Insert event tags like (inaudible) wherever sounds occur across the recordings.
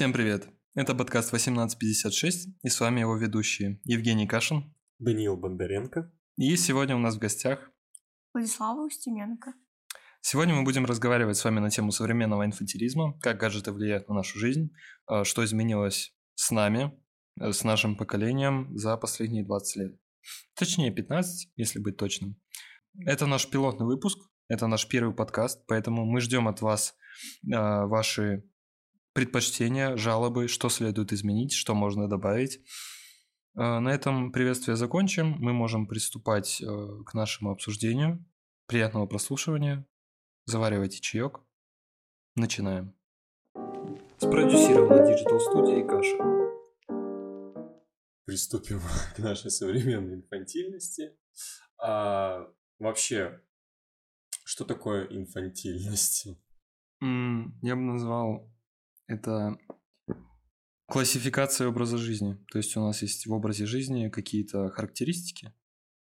Всем привет! Это подкаст 1856, и с вами его ведущие Евгений Кашин Даниил Бондаренко. И сегодня у нас в гостях Владислава Устименко. Сегодня мы будем разговаривать с вами на тему современного инфантилизма, как гаджеты влияют на нашу жизнь, а, что изменилось с нами, э, с нашим поколением за последние 20 лет. Точнее, 15, если быть точным. Это наш пилотный выпуск, это наш первый подкаст, поэтому мы ждем от вас э, ваши предпочтения, жалобы, что следует изменить, что можно добавить. Э, на этом приветствие закончим. Мы можем приступать э, к нашему обсуждению. Приятного прослушивания. Заваривайте чаек. Начинаем. Спродюсировала Digital и Каша. Приступим (laughs) к нашей современной инфантильности. А, вообще, что такое инфантильность? Я бы назвал это классификация образа жизни. То есть у нас есть в образе жизни какие-то характеристики,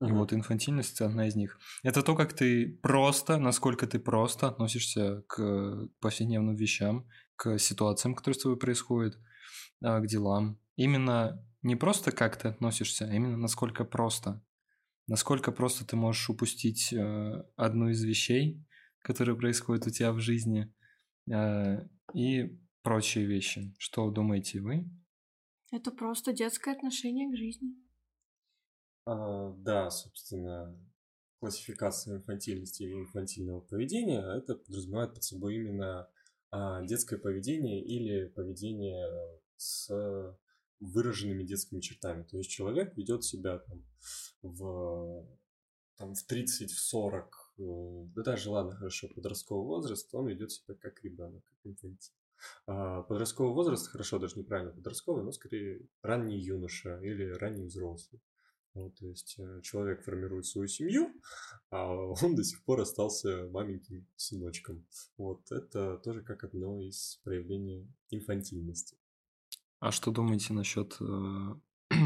и Мгм. вот инфантильность одна из них. Это то, как ты просто, насколько ты просто относишься к повседневным вещам, к ситуациям, которые с тобой происходят, а, к делам. Именно не просто как ты относишься, а именно насколько просто. Насколько просто ты можешь упустить э, одну из вещей, которые происходят у тебя в жизни, э, и прочие вещи. Что думаете вы? Это просто детское отношение к жизни. А, да, собственно, классификация инфантильности или инфантильного поведения, это подразумевает под собой именно а, детское поведение или поведение с выраженными детскими чертами. То есть человек ведет себя там в, там, в 30, в 40, э, да даже ладно, хорошо, подростковый возраст, он ведет себя как ребенок, как инфантиль. А, Подростковый возраст, хорошо, даже неправильно подростковый, но скорее ранний юноша или ранний взрослый. Вот, то есть э, человек формирует свою семью, (laughs) а он до сих пор остался маленьким сыночком. Вот это тоже как одно из проявлений инфантильности. А что думаете насчет э, (clears throat)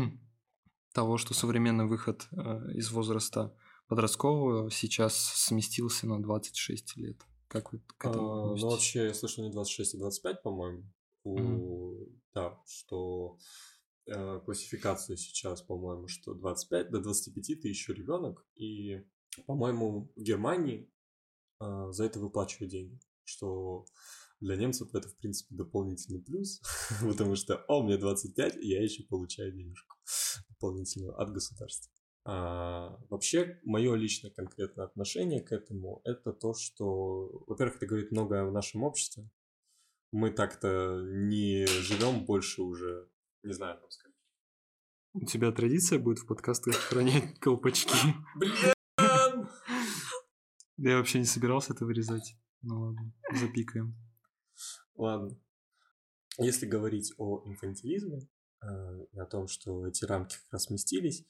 того, что современный выход э, из возраста подросткового сейчас сместился на 26 лет? Как вы к А, этому ну, относитесь? вообще, я слышал не 26, а 25, по-моему. У- Да, что э, классификация сейчас, по-моему, что 25 до 25 ты еще ребенок. И, по-моему, в Германии э, за это выплачивают деньги. Что для немцев это, в принципе, дополнительный плюс, (laughs) потому что, о, мне 25, и я еще получаю денежку дополнительную от государства. А, вообще, мое личное конкретное отношение к этому, это то, что, во-первых, это говорит многое в нашем обществе. Мы так-то не живем больше уже, не знаю, как сказать. У тебя традиция будет в подкастах хранять колпачки? Блин! Я вообще не собирался это вырезать. Ну ладно, запикаем. Ладно. Если говорить о инфантилизме э, и о том, что эти рамки как раз сместились,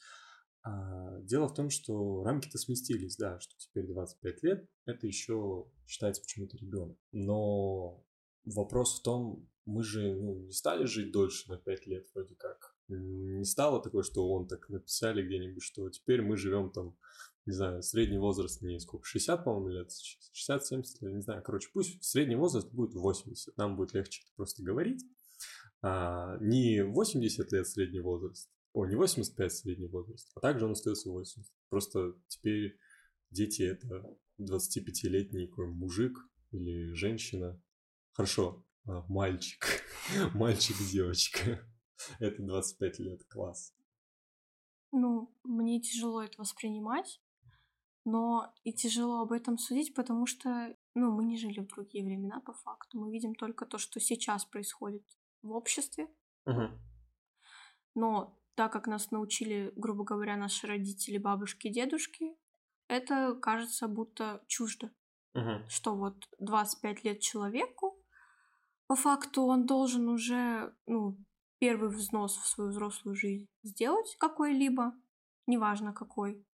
дело в том, что рамки-то сместились, да, что теперь 25 лет, это еще считается почему-то ребенок. Но вопрос в том, мы же ну, не стали жить дольше на 5 лет вроде как. Не стало такое, что он так написали где-нибудь, что теперь мы живем там, не знаю, средний возраст не сколько, 60, по-моему, лет, 60-70 лет, не знаю, короче, пусть средний возраст будет 80, нам будет легче просто говорить. А, не 80 лет средний возраст, о, не 85 средний возраст, а также он остается 80. Просто теперь дети это 25-летний какой мужик или женщина. Хорошо, а, мальчик. (laughs) Мальчик, девочка. Это 25 лет, класс. Ну, мне тяжело это воспринимать, но и тяжело об этом судить, потому что, ну, мы не жили в другие времена по факту. Мы видим только то, что сейчас происходит в обществе. Но так как нас научили, грубо говоря, наши родители, бабушки, дедушки, это кажется будто чуждо. что вот 25 лет человеку, по факту он должен уже, ну, первый взнос в свою взрослую жизнь сделать какой-либо, неважно какой.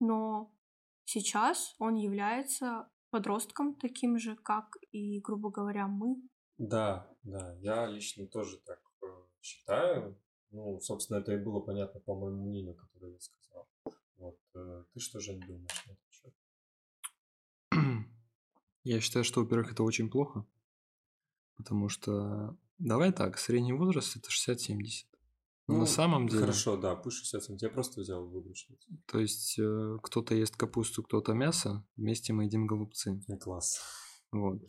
Но сейчас он является подростком таким же, как и, грубо говоря, мы. Да, да, я лично тоже так э, считаю. Ну, собственно, это и было понятно по моему мнению, которое я сказал. Вот, э, ты что же не думаешь на этот счет? (clears throat) Я считаю, что, во-первых, это очень плохо, потому что Давай так, средний возраст это 60-70. Ну, на самом деле... Хорошо, да, пусть 67. Я просто взял выборочницу. То есть э, кто-то ест капусту, кто-то мясо, вместе мы едим голубцы. Класс. Вот.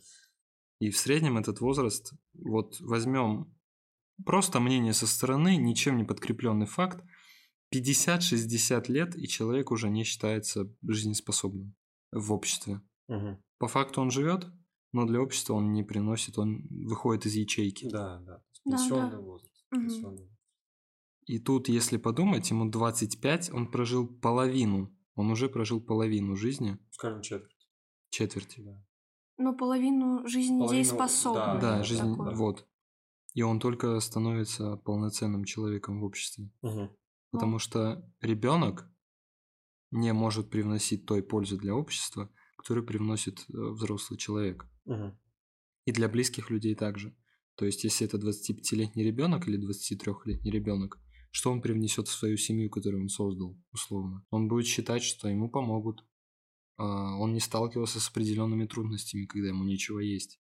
И в среднем этот возраст, вот возьмем просто мнение со стороны, ничем не подкрепленный факт, 50-60 лет, и человек уже не считается жизнеспособным в обществе. Угу. По факту он живет, но для общества он не приносит, он выходит из ячейки. Да, да. Пенсионный да, да. возраст. Пенсионный. И тут, если подумать, ему 25, он прожил половину. Он уже прожил половину жизни. Скажем, четверть. Четверти, да. Ну, половину жизни половину, дееспособной. Да, да жизнь, такой. вот. И он только становится полноценным человеком в обществе. Угу. Потому что ребенок не может привносить той пользы для общества, которую привносит э, взрослый человек. Угу. И для близких людей также. То есть, если это 25-летний ребенок или 23-летний ребенок, что он привнесет в свою семью, которую он создал, условно? Он будет считать, что ему помогут. А, он не сталкивался с определенными трудностями, когда ему нечего есть.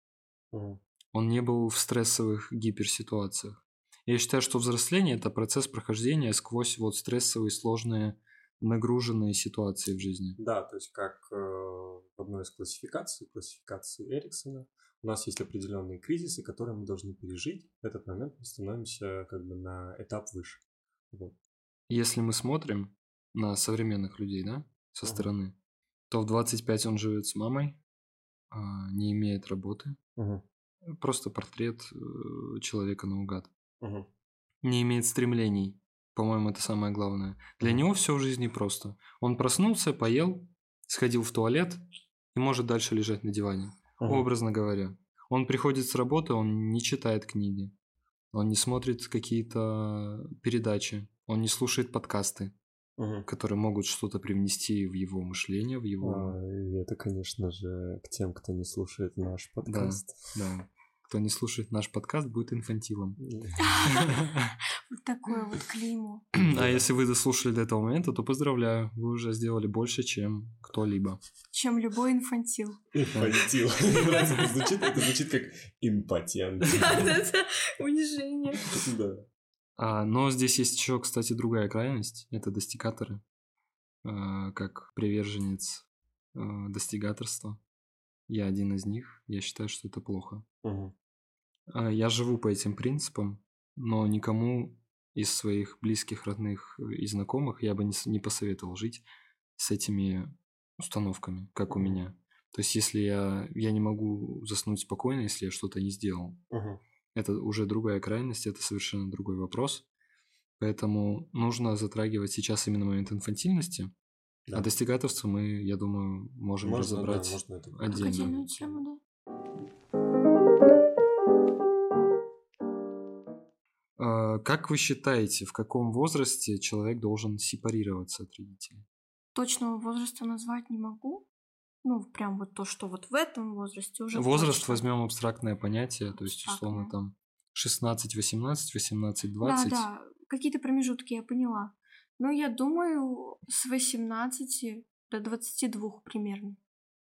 Mm. Он не был в стрессовых гиперситуациях. Я считаю, что взросление – это процесс прохождения сквозь вот стрессовые, сложные, нагруженные ситуации в жизни. Да, то есть как э, в одной из классификаций, классификации Эриксона, у нас есть определенные кризисы, которые мы должны пережить. В этот момент мы становимся как бы на этап выше. Вот. Если мы смотрим на современных людей, да, со uh-huh. стороны, то в 25 он живет с мамой, а, не имеет работы. Uh-huh. Просто портрет э, человека наугад. Uh-huh. Не имеет стремлений. По-моему, это самое главное. Для него все в жизни просто. Он проснулся, поел, сходил в туалет и может дальше лежать на диване. Uh-huh. Образно говоря. Он приходит с работы, он не читает книги. Он не смотрит какие-то передачи, он не слушает подкасты, угу. которые могут что-то привнести в его мышление, в его... А, и это, конечно же, к тем, кто не слушает наш подкаст. Да, да кто не слушает наш подкаст, будет инфантилом. (laughs) Вот такое вот (laughs) клеймо. А если вы дослушали до этого момента, то поздравляю, вы уже сделали больше, чем кто-либо. Чем любой инфантил. (laughs) Инфантил. Это звучит, это звучит как импотент. Это унижение. Да. А, но здесь есть еще, кстати, другая крайность. Это достигаторы. А, как приверженец а, достигаторства. Я один из них. Я считаю, что это плохо. Угу. А, я живу по этим принципам, но никому из своих близких, родных и знакомых я бы не, не посоветовал жить с этими установками, как у меня. То есть, если я, я не могу заснуть спокойно, если я что-то не сделал, uh это уже другая крайность, это совершенно другой вопрос. Поэтому нужно затрагивать сейчас именно момент инфантильности, а да. а достигаторство мы, я думаю, можем можно, разобрать да, можно это... отдельно. Отдельную тему, да. А, как вы считаете, в каком возрасте человек должен сепарироваться от родителей? Точного возраста назвать не могу. Ну, прям вот то, что вот в этом возрасте уже. Возраст точно. возьмем абстрактное понятие, то есть, условно, там 16, 18, 18, 20. Да, да, какие-то промежутки я поняла. Но я думаю, с 18 до 22 примерно.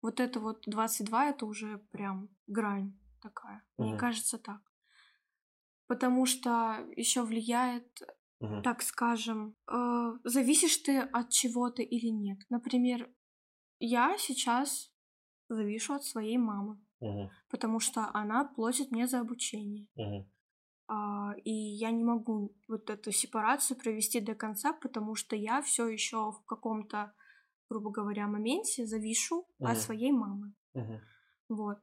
Вот это вот 22 это уже прям грань такая. Угу. Мне кажется так потому что еще влияет, угу. так скажем, э, зависишь ты от чего-то или нет. Например, я сейчас завишу от своей мамы, угу. потому что она платит мне за обучение. Угу. А, и я не могу вот эту сепарацию провести до конца, потому что я все еще в каком-то, грубо говоря, моменте завишу угу. от своей мамы. Угу. Вот.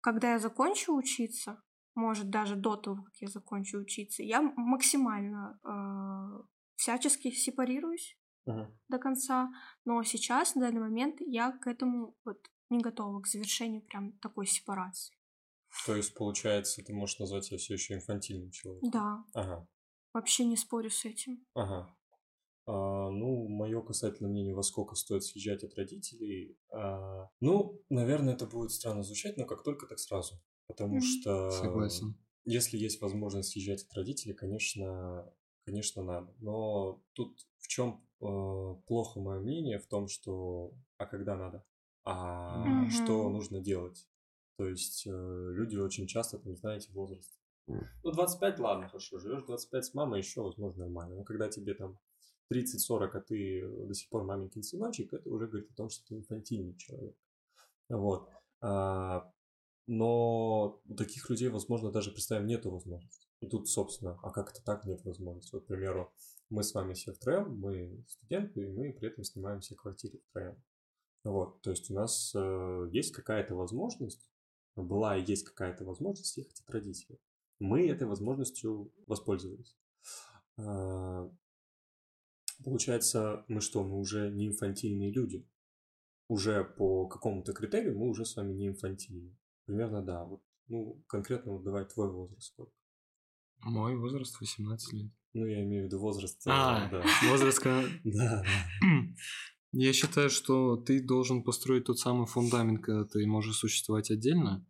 Когда я закончу учиться, может, даже до того, как я закончу учиться, я максимально э, всячески сепарируюсь uh-huh. до конца. Но сейчас, на данный момент, я к этому вот не готова, к завершению прям такой сепарации. То есть, получается, ты можешь назвать себя все еще инфантильным человеком? Да. Ага. Вообще не спорю с этим. Ага. А, ну, мое касательно мнение, во сколько стоит съезжать от родителей. А, ну, наверное, это будет странно звучать, но как только, так сразу. Потому mm-hmm. что Согласен. если есть возможность съезжать от родителей, конечно, конечно, надо. Но тут в чем э, плохо мое мнение в том, что а когда надо, а mm-hmm. что нужно делать. То есть э, люди очень часто, там, знаете, возраст Ну, 25, ладно, хорошо, живешь 25 с мамой, еще, возможно, нормально. Но когда тебе там 30-40, а ты до сих пор маменькин сыночек, это уже говорит о том, что ты инфантильный человек. Вот. А, но у таких людей, возможно, даже, представим, нету возможности. И тут, собственно, а как это так нет возможности? Вот, к примеру, мы с вами все втроем, мы студенты, и мы при этом снимаем все квартиры втроем. Вот, то есть у нас э, есть какая-то возможность, была и есть какая-то возможность ехать от родителей. Мы этой возможностью воспользовались. Э, получается, мы что, мы уже не инфантильные люди. Уже по какому-то критерию мы уже с вами не инфантильны. Примерно, да. Вот, ну, конкретно вот давай твой возраст сколько. Мой возраст 18 лет. Ну, я имею в виду возраст. Э, а, да. (laughs) возраст... (laughs) Да. (clears throat) Я считаю, что ты должен построить тот самый фундамент, когда ты можешь существовать отдельно.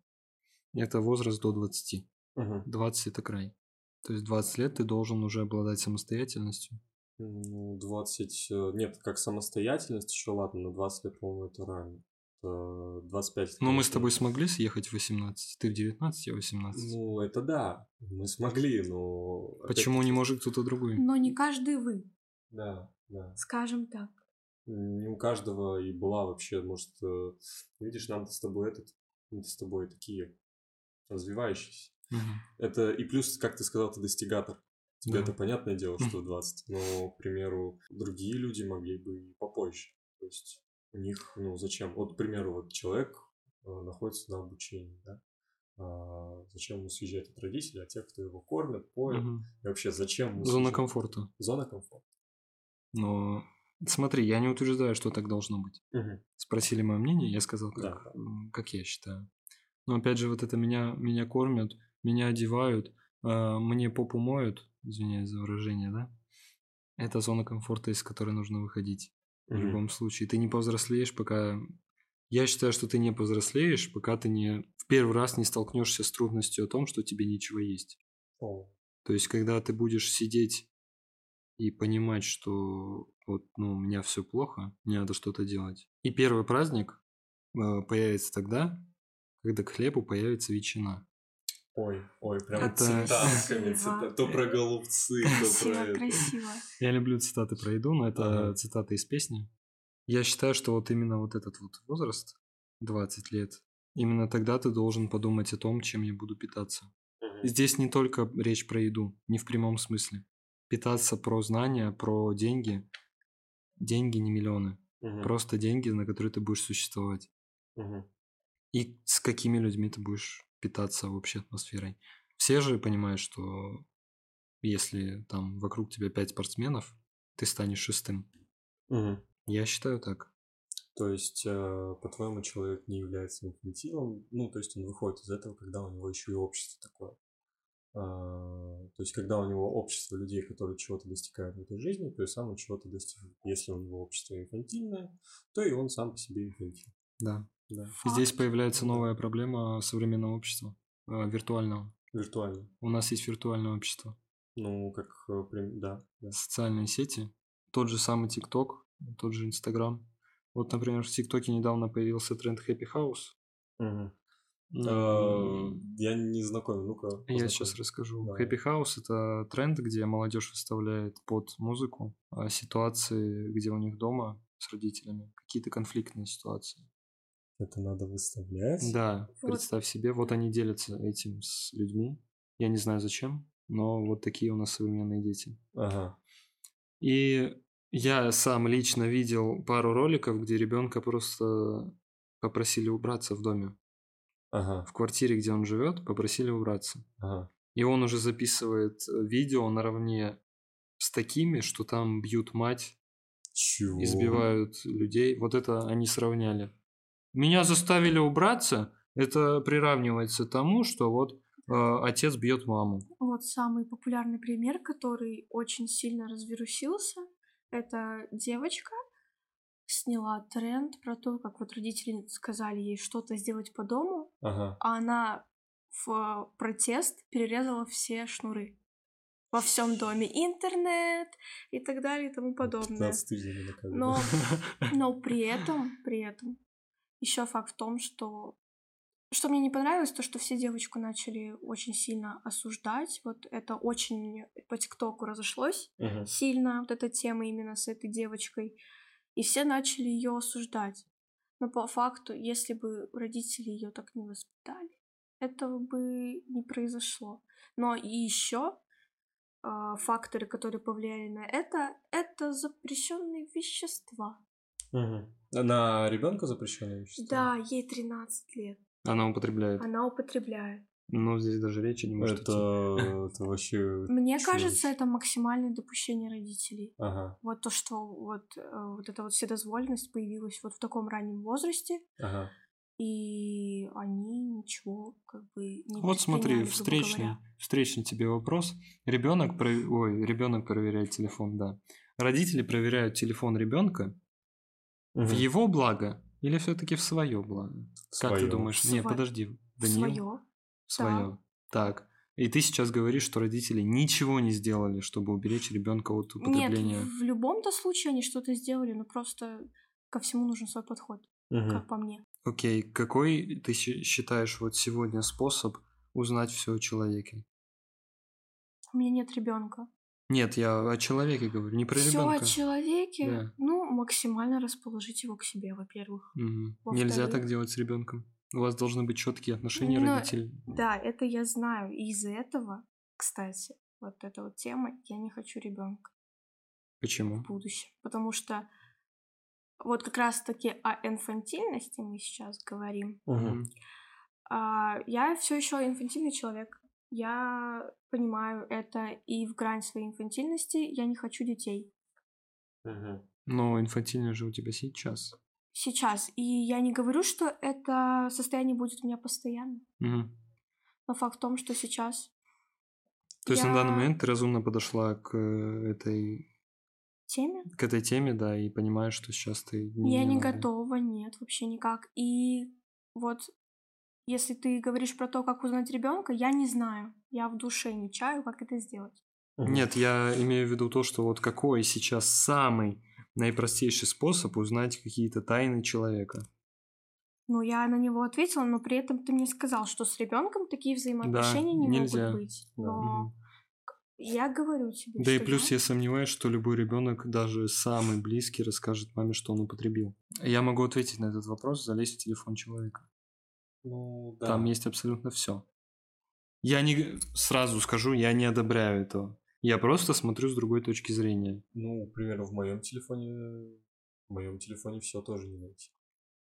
Это возраст до 20. Угу. 20 это край. То есть 20 лет ты должен уже обладать самостоятельностью. Ну, 20... Э, нет, как самостоятельность еще ладно, но 20 лет, по-моему, это рано. 25 Ну, мы с тобой смогли съехать в 18. Ты в 19, я в 18. Ну, это да. Мы смогли, но... Почему не может кто-то другой? Но не каждый вы. Да, да. Скажем так. Не у каждого и была вообще, может, э, видишь, нам с тобой этот, мы с тобой такие развивающиеся. Угу. Это и плюс, как ты сказал, ты достигатор. Тебе да. это понятное дело, что 20. Но, к примеру, другие люди могли бы и попозже. То есть у них, ну, зачем? Вот, к примеру, вот человек э, находится на обучении, да? А, зачем ему съезжать от родителей, от тех, кто его кормит, поет? Угу. И вообще, зачем ему Зона комфорта. Зона комфорта. Но смотри, я не утверждаю, что так должно быть. Угу. Спросили мое мнение, я сказал, как, да. как я считаю. Но опять же, вот это меня, меня кормят, меня одевают, э, мне попу моют, извиняюсь за выражение, да? Это зона комфорта, из которой нужно выходить. В mm любом случае. Ты не повзрослеешь, пока... Я считаю, что ты не повзрослеешь, пока ты не в первый раз не столкнешься с трудностью о том, что тебе ничего есть. Oh. То есть, когда ты будешь сидеть и понимать, что вот, ну, у меня все плохо, мне надо что-то делать. И первый праздник э, появится тогда, когда к хлебу появится ветчина. Ой, ой, прям это... цитатками, цита... то про голубцы, то про это. Красиво, Я люблю цитаты про еду, но это ага. цитаты из песни. Я считаю, что вот именно вот этот вот возраст, 20 лет, именно тогда ты должен подумать о том, чем я буду питаться. Угу. Здесь не только речь про еду, не в прямом смысле. Питаться про знания, про деньги. Деньги не миллионы. Угу. Просто деньги, на которые ты будешь существовать. Угу. И с какими людьми ты будешь питаться общей атмосферой. Все же понимают, что если там вокруг тебя пять спортсменов, ты станешь шестым. Угу. Я считаю так. То есть, э, по-твоему, человек не является инфантилом, ну, то есть он выходит из этого, когда у него еще и общество такое. А, то есть, когда у него общество людей, которые чего-то достигают в этой жизни, то есть сам он чего-то достигает. Если у него общество инфантильное, то и он сам по себе инфантил. Да. Да. Здесь появляется новая проблема современного общества, э, виртуального. Виртуально. У нас есть виртуальное общество. Ну, как, э, да, да. Социальные сети. Тот же самый ТикТок, тот же Инстаграм. Вот, например, в ТикТоке недавно появился тренд Happy House. Угу. А, я не знаком, ну-ка. Я сейчас расскажу. Да. Happy House это тренд, где молодежь выставляет под музыку а, ситуации, где у них дома с родителями какие-то конфликтные ситуации. Это надо выставлять. Да, вот. представь себе, вот они делятся этим с людьми. Я не знаю зачем, но вот такие у нас современные дети. Ага. И я сам лично видел пару роликов, где ребенка просто попросили убраться в доме. Ага. В квартире, где он живет, попросили убраться. Ага. И он уже записывает видео наравне с такими, что там бьют мать, Чего? избивают людей. Вот это они сравняли. Меня заставили убраться, это приравнивается тому, что вот э, отец бьет маму. Вот самый популярный пример, который очень сильно разверусился, это девочка сняла тренд про то, как вот родители сказали ей что-то сделать по дому, ага. а она в протест перерезала все шнуры во всем доме интернет и так далее и тому подобное. Но, (laughs) но при этом, при этом еще факт в том, что что мне не понравилось, то, что все девочку начали очень сильно осуждать. Вот это очень по ТикТоку разошлось uh-huh. сильно, вот эта тема именно с этой девочкой. И все начали ее осуждать. Но по факту, если бы родители ее так не воспитали, этого бы не произошло. Но и еще э, факторы, которые повлияли на это, это запрещенные вещества. Угу. На ребенка запрещенные вещества? Да, ей 13 лет. Она употребляет. Она употребляет. Ну, здесь даже речи не может это, идти. Это вообще... (laughs) Мне кажется, это максимальное допущение родителей. Ага. Вот то, что вот, э, вот эта вот вседозволенность появилась вот в таком раннем возрасте. Ага. И они ничего как бы не Вот смотри, встречный, встречный тебе вопрос. Ребенок, про... ой, ребенок проверяет телефон, да. Родители проверяют телефон ребенка угу. в его благо или все-таки в свое благо? Своё. Как ты думаешь? Сво... Нет, подожди. Даниил? Свое. Свое. Да. Так. И ты сейчас говоришь, что родители ничего не сделали, чтобы уберечь ребенка от употребления. Нет, в любом-то случае они что-то сделали, но просто ко всему нужен свой подход, угу. как по мне. Окей, какой ты считаешь вот сегодня способ узнать все о человеке? У меня нет ребенка. Нет, я о человеке говорю, не про Всё ребенка. о человеке? Да. Ну, максимально расположить его к себе, во-первых. Угу. Нельзя так делать с ребенком. У вас должны быть четкие отношения Но, родителей. Да, это я знаю. И из-за этого, кстати, вот эта вот тема, я не хочу ребенка. Почему? В будущем. Потому что вот как раз-таки о инфантильности мы сейчас говорим. Угу. А, я все еще инфантильный человек. Я понимаю это, и в грань своей инфантильности я не хочу детей. Угу. Но инфантильно же у тебя сейчас. Сейчас. И я не говорю, что это состояние будет у меня постоянно. Угу. Но факт в том, что сейчас. То есть я... на данный момент ты разумно подошла к э, этой теме? К этой теме, да, и понимаешь, что сейчас ты не... Я не готова, нет, вообще никак. И вот если ты говоришь про то, как узнать ребенка, я не знаю. Я в душе не чаю, как это сделать. Нет, я имею в виду то, что вот какой сейчас самый наипростейший способ узнать какие-то тайны человека. Ну, я на него ответила, но при этом ты мне сказал, что с ребенком такие взаимоотношения да, не нельзя. могут быть. Но да. я говорю тебе. Да и плюс я... я сомневаюсь, что любой ребенок, даже самый близкий, расскажет маме, что он употребил. Я могу ответить на этот вопрос, залезть в телефон человека. Ну, да. Там есть абсолютно все. Я не сразу скажу, я не одобряю этого. Я просто смотрю с другой точки зрения. Ну, к примеру, в моем телефоне, в моем телефоне все тоже не найти.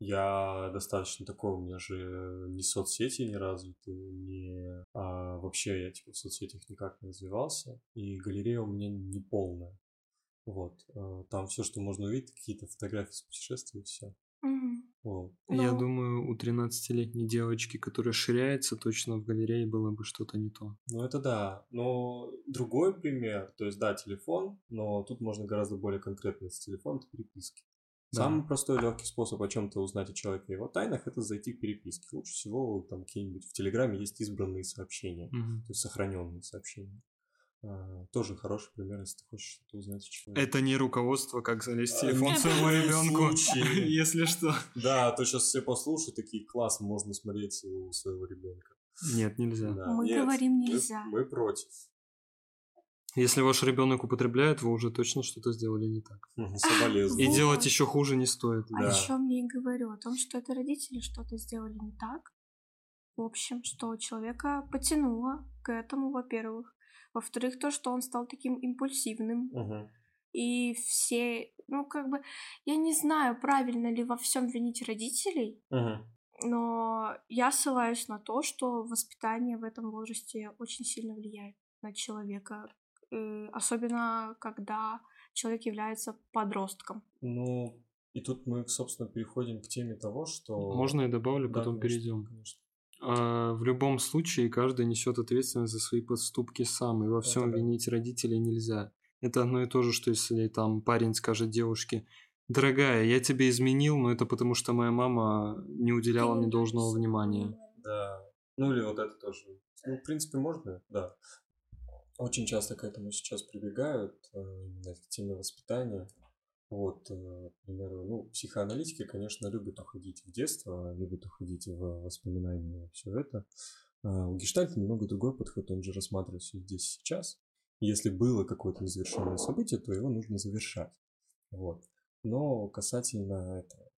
Я достаточно такой, у меня же ни соцсети не развиты, ни а, вообще я типа в соцсетях никак не развивался, и галерея у меня не полная. Вот, э, там все, что можно увидеть, какие-то фотографии с путешествий и все. Вот. Я Но... думаю, у 13-летней девочки, которая ширяется, точно в галерее было бы что-то не то. Ну, это да. Но другой пример, то есть, да, телефон, но тут можно гораздо более конкретно с телефона это переписки. Да. Самый простой легкий способ о чем-то узнать о человеке и его тайнах это зайти к переписке. Лучше всего там какие-нибудь в Телеграме есть избранные сообщения, угу. то есть сохраненные сообщения. А, тоже хороший пример, если ты хочешь что-то узнать о человеке. Это не руководство, как залезть в а, телефон своему ребенку, (laughs) если что. Да, а то сейчас все послушают, такие класс, можно смотреть у своего ребенка. Нет, нельзя. Мы говорим нельзя. Мы против. Если ваш ребенок употребляет, вы уже точно что-то сделали не так. Соболезную. И делать еще хуже не стоит. А еще мне и говорю о том, что это родители что-то сделали не так. В общем, что человека потянуло к этому, во-первых. Во-вторых, то, что он стал таким импульсивным. Угу. И все, ну, как бы, я не знаю, правильно ли во всем винить родителей, угу. но я ссылаюсь на то, что воспитание в этом возрасте очень сильно влияет на человека, э, особенно когда человек является подростком. Ну, и тут мы, собственно, переходим к теме того, что... Можно я добавлю, да, потом конечно, перейдем. Конечно. А, в любом случае каждый несет ответственность за свои поступки сам, и во всем Это винить родителей нельзя. Это одно и то же, что если там парень скажет девушке, дорогая, я тебе изменил, но это потому что моя мама не уделяла мне должного внимания. Да. Ну или вот это тоже. Ну, в принципе, можно, да. Очень часто к этому сейчас прибегают, э, именно к теме воспитания. Вот, э, к примеру, ну, психоаналитики, конечно, любят уходить в детство, любят уходить в воспоминания, все это. А у гештальта немного другой подход, он же рассматривает все здесь сейчас. Если было какое-то незавершенное событие, то его нужно завершать. Вот. Но касательно этого,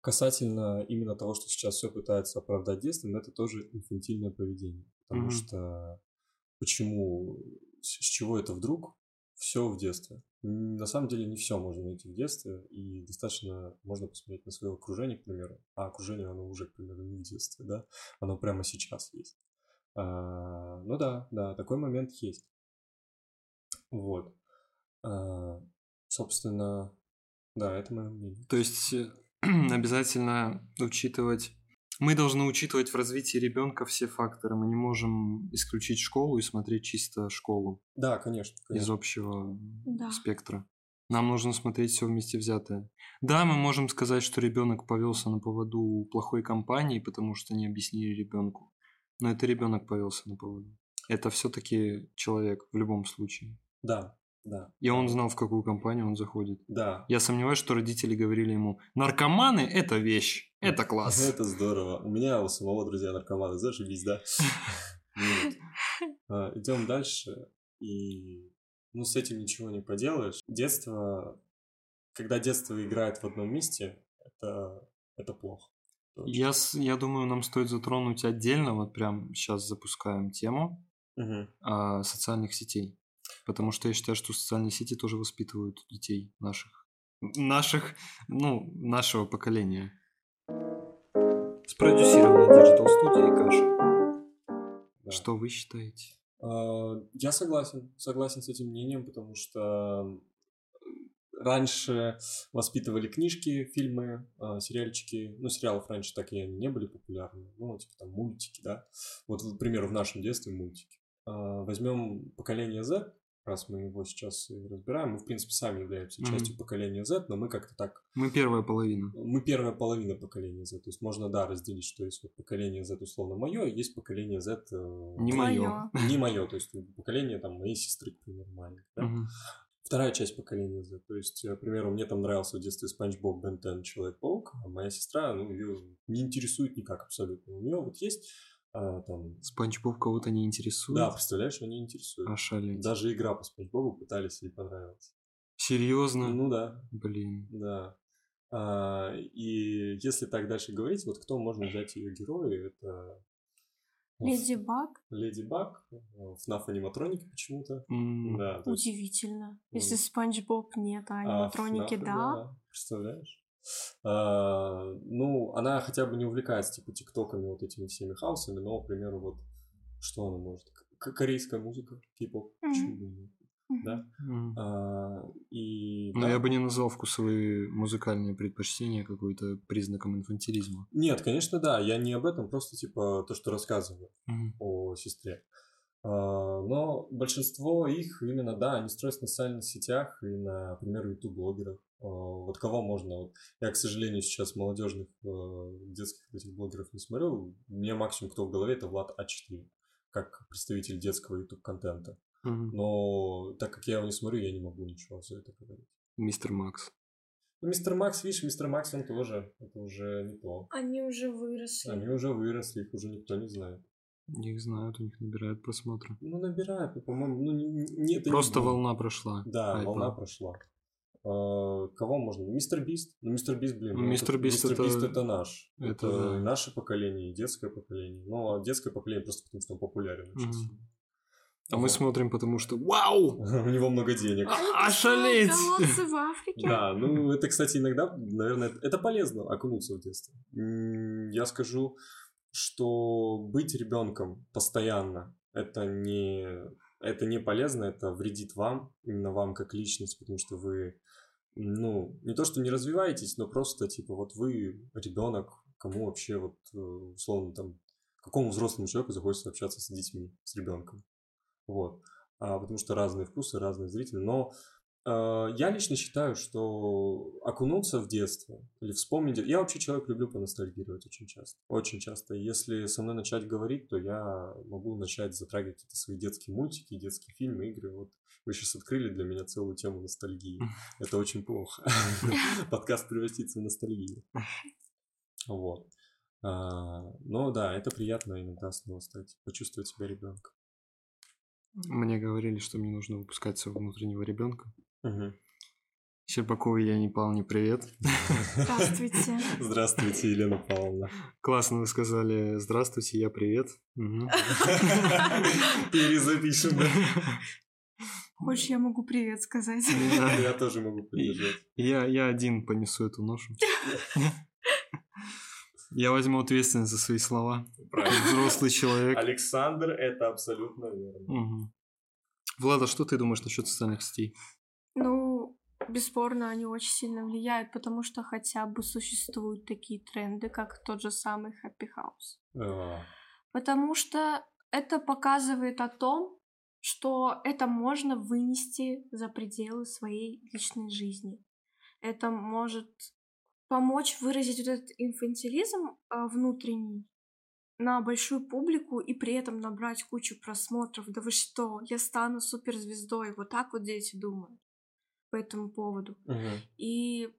касательно именно того, что сейчас все пытается оправдать детством, это тоже инфантильное поведение. Потому mm-hmm. что почему, с чего это вдруг? Все в детстве. На самом деле не все можно найти в детстве, и достаточно можно посмотреть на свое окружение, к примеру. А окружение, оно уже, к примеру, не в детстве, да? Оно прямо сейчас есть. А, ну да, да, такой момент есть. Вот. А, собственно, да, это мое мнение. То есть э, (clears throat) обязательно учитывать мы должны учитывать в развитии ребенка все факторы. Мы не можем исключить школу и смотреть чисто школу. Да, конечно. конечно. Из общего да. спектра. Нам нужно смотреть все вместе взятое. Да, мы можем сказать, что ребенок повелся на поводу плохой компании, потому что не объяснили ребенку. Но это ребенок повелся на поводу. Это все-таки человек в любом случае. Да, да. И он знал, в какую компанию он заходит. Да. Я сомневаюсь, что родители говорили ему, наркоманы – это вещь, это класс. (laughs) Это здорово. У меня у самого друзья наркоманы, зашибись, да? (laughs) А, Идем дальше. И ну, с этим ничего не поделаешь. Детство, когда детство играет в одном месте, это, это плохо. Я, я думаю, нам стоит затронуть отдельно, вот прям сейчас запускаем тему угу. социальных сетей. Потому что я считаю, что социальные сети тоже воспитывают детей наших. Наших, ну, нашего поколения. Спродюсировала Digital Studio и Каша. Да. Что вы считаете? А, я согласен, согласен с этим мнением, потому что раньше воспитывали книжки, фильмы, а, сериальчики. Ну, сериалов раньше так и они не были популярны. Ну, типа там мультики, да. Вот, к примеру, в нашем детстве мультики. А, возьмем поколение Z, раз мы его сейчас разбираем, мы, в принципе, сами являемся mm-hmm. частью поколения Z, но мы как-то так... Мы первая половина. Мы первая половина поколения Z. То есть можно, да, разделить, что есть вот поколение Z условно мое, и есть поколение Z... Э, не мое. Не мое, то есть поколение там моей сестры, к примеру, маленькой, да? Mm-hmm. Вторая часть поколения Z. То есть, э, к примеру, мне там нравился в детстве Спанч Боб, Бен Тен, Человек-паук, а моя сестра, ну, ее не интересует никак абсолютно. У нее вот есть а, там... Спанч Боб кого-то не интересует? Да, представляешь, он не интересует. Ошалеть. Даже игра по Спанч Бобу пытались ей понравиться. Серьезно? Ну да. Блин. Да. А, и если так дальше говорить, вот кто можно взять ее герои, это... Леди Баг. Леди Баг, FNAF аниматроники почему-то. Mm. Да, Удивительно. Есть... Если Спанч Боб нет, а, а аниматроники а, FNAF, да. да. Представляешь? А, ну, она хотя бы не увлекается, типа, тиктоками, вот этими всеми хаусами, но, к примеру, вот, что она может? К- корейская музыка, типа, mm-hmm. почему бы нет? Да? Mm. А, и, Но да. я бы не назвал вкусовые музыкальные предпочтения какой-то признаком инфантилизма. Нет, конечно, да. Я не об этом, просто типа то, что рассказываю mm. о сестре. А, но большинство их именно, да, они строятся на социальных сетях и на, например, YouTube-блогерах. А, вот кого можно... Вот, я, к сожалению, сейчас молодежных а, детских этих блогеров не смотрю. Мне максимум, кто в голове, это Влад А4, как представитель детского YouTube-контента. Угу. Но так как я его не смотрю, я не могу ничего за это говорить. Мистер Макс. Ну, мистер Макс, видишь, мистер Макс, он тоже, это уже не то. Они уже выросли. Они уже выросли, их уже никто не знает. Не знают, у них набирают просмотры. Ну, набирают, но, по-моему, ну, не, Просто не волна прошла. Да, Айпа. волна прошла. А, кого можно? Мистер Бист. Ну, Мистер Бист, блин. Ну, Мистер Бист это... Бист это наш. Это, это да. наше поколение, детское поколение. Ну, а детское поколение просто потому, что он популярен угу. сильно. А вот. мы смотрим, потому что вау! (laughs) У него много денег. А, ошалеть! в (laughs) Африке. Да, ну это, кстати, иногда, наверное, это полезно окунуться в детство. Я скажу, что быть ребенком постоянно это не, это не полезно, это вредит вам, именно вам как личность, потому что вы, ну, не то что не развиваетесь, но просто, типа, вот вы ребенок, кому вообще вот, э, условно, там, какому взрослому человеку захочется общаться с детьми, с ребенком. Вот. А, потому что разные вкусы, разные зрители. Но я лично считаю, что окунуться в детство или вспомнить... Я вообще человек, люблю поностальгировать очень часто. Очень часто. Если со мной начать говорить, то я могу начать затрагивать какие-то свои детские мультики, детские фильмы, игры. Вот вы сейчас открыли для меня целую тему ностальгии. Это очень плохо. (laughs) Подкаст превратится в ностальгию. Вот. А, ну да, это приятно иногда снова стать, почувствовать себя ребенком. Мне говорили, что мне нужно выпускать своего внутреннего ребенка. Угу. Щербаковой Яне Павловне привет. Здравствуйте. (laughs) Здравствуйте, Елена Павловна. Классно вы сказали «Здравствуйте, я привет». (laughs) Перезапишем, да? Хочешь, я могу привет сказать? Я тоже могу поддержать. Я, я один понесу эту ношу. (laughs) Я возьму ответственность за свои слова. Правильно. Взрослый человек. Александр, это абсолютно верно. Угу. Влада, что ты думаешь насчет социальных сетей? Ну, бесспорно, они очень сильно влияют, потому что хотя бы существуют такие тренды, как тот же самый Happy House. А. Потому что это показывает о том, что это можно вынести за пределы своей личной жизни. Это может помочь выразить вот этот инфантилизм а, внутренний на большую публику и при этом набрать кучу просмотров. Да вы что, я стану суперзвездой. Вот так вот дети думают по этому поводу. Угу. И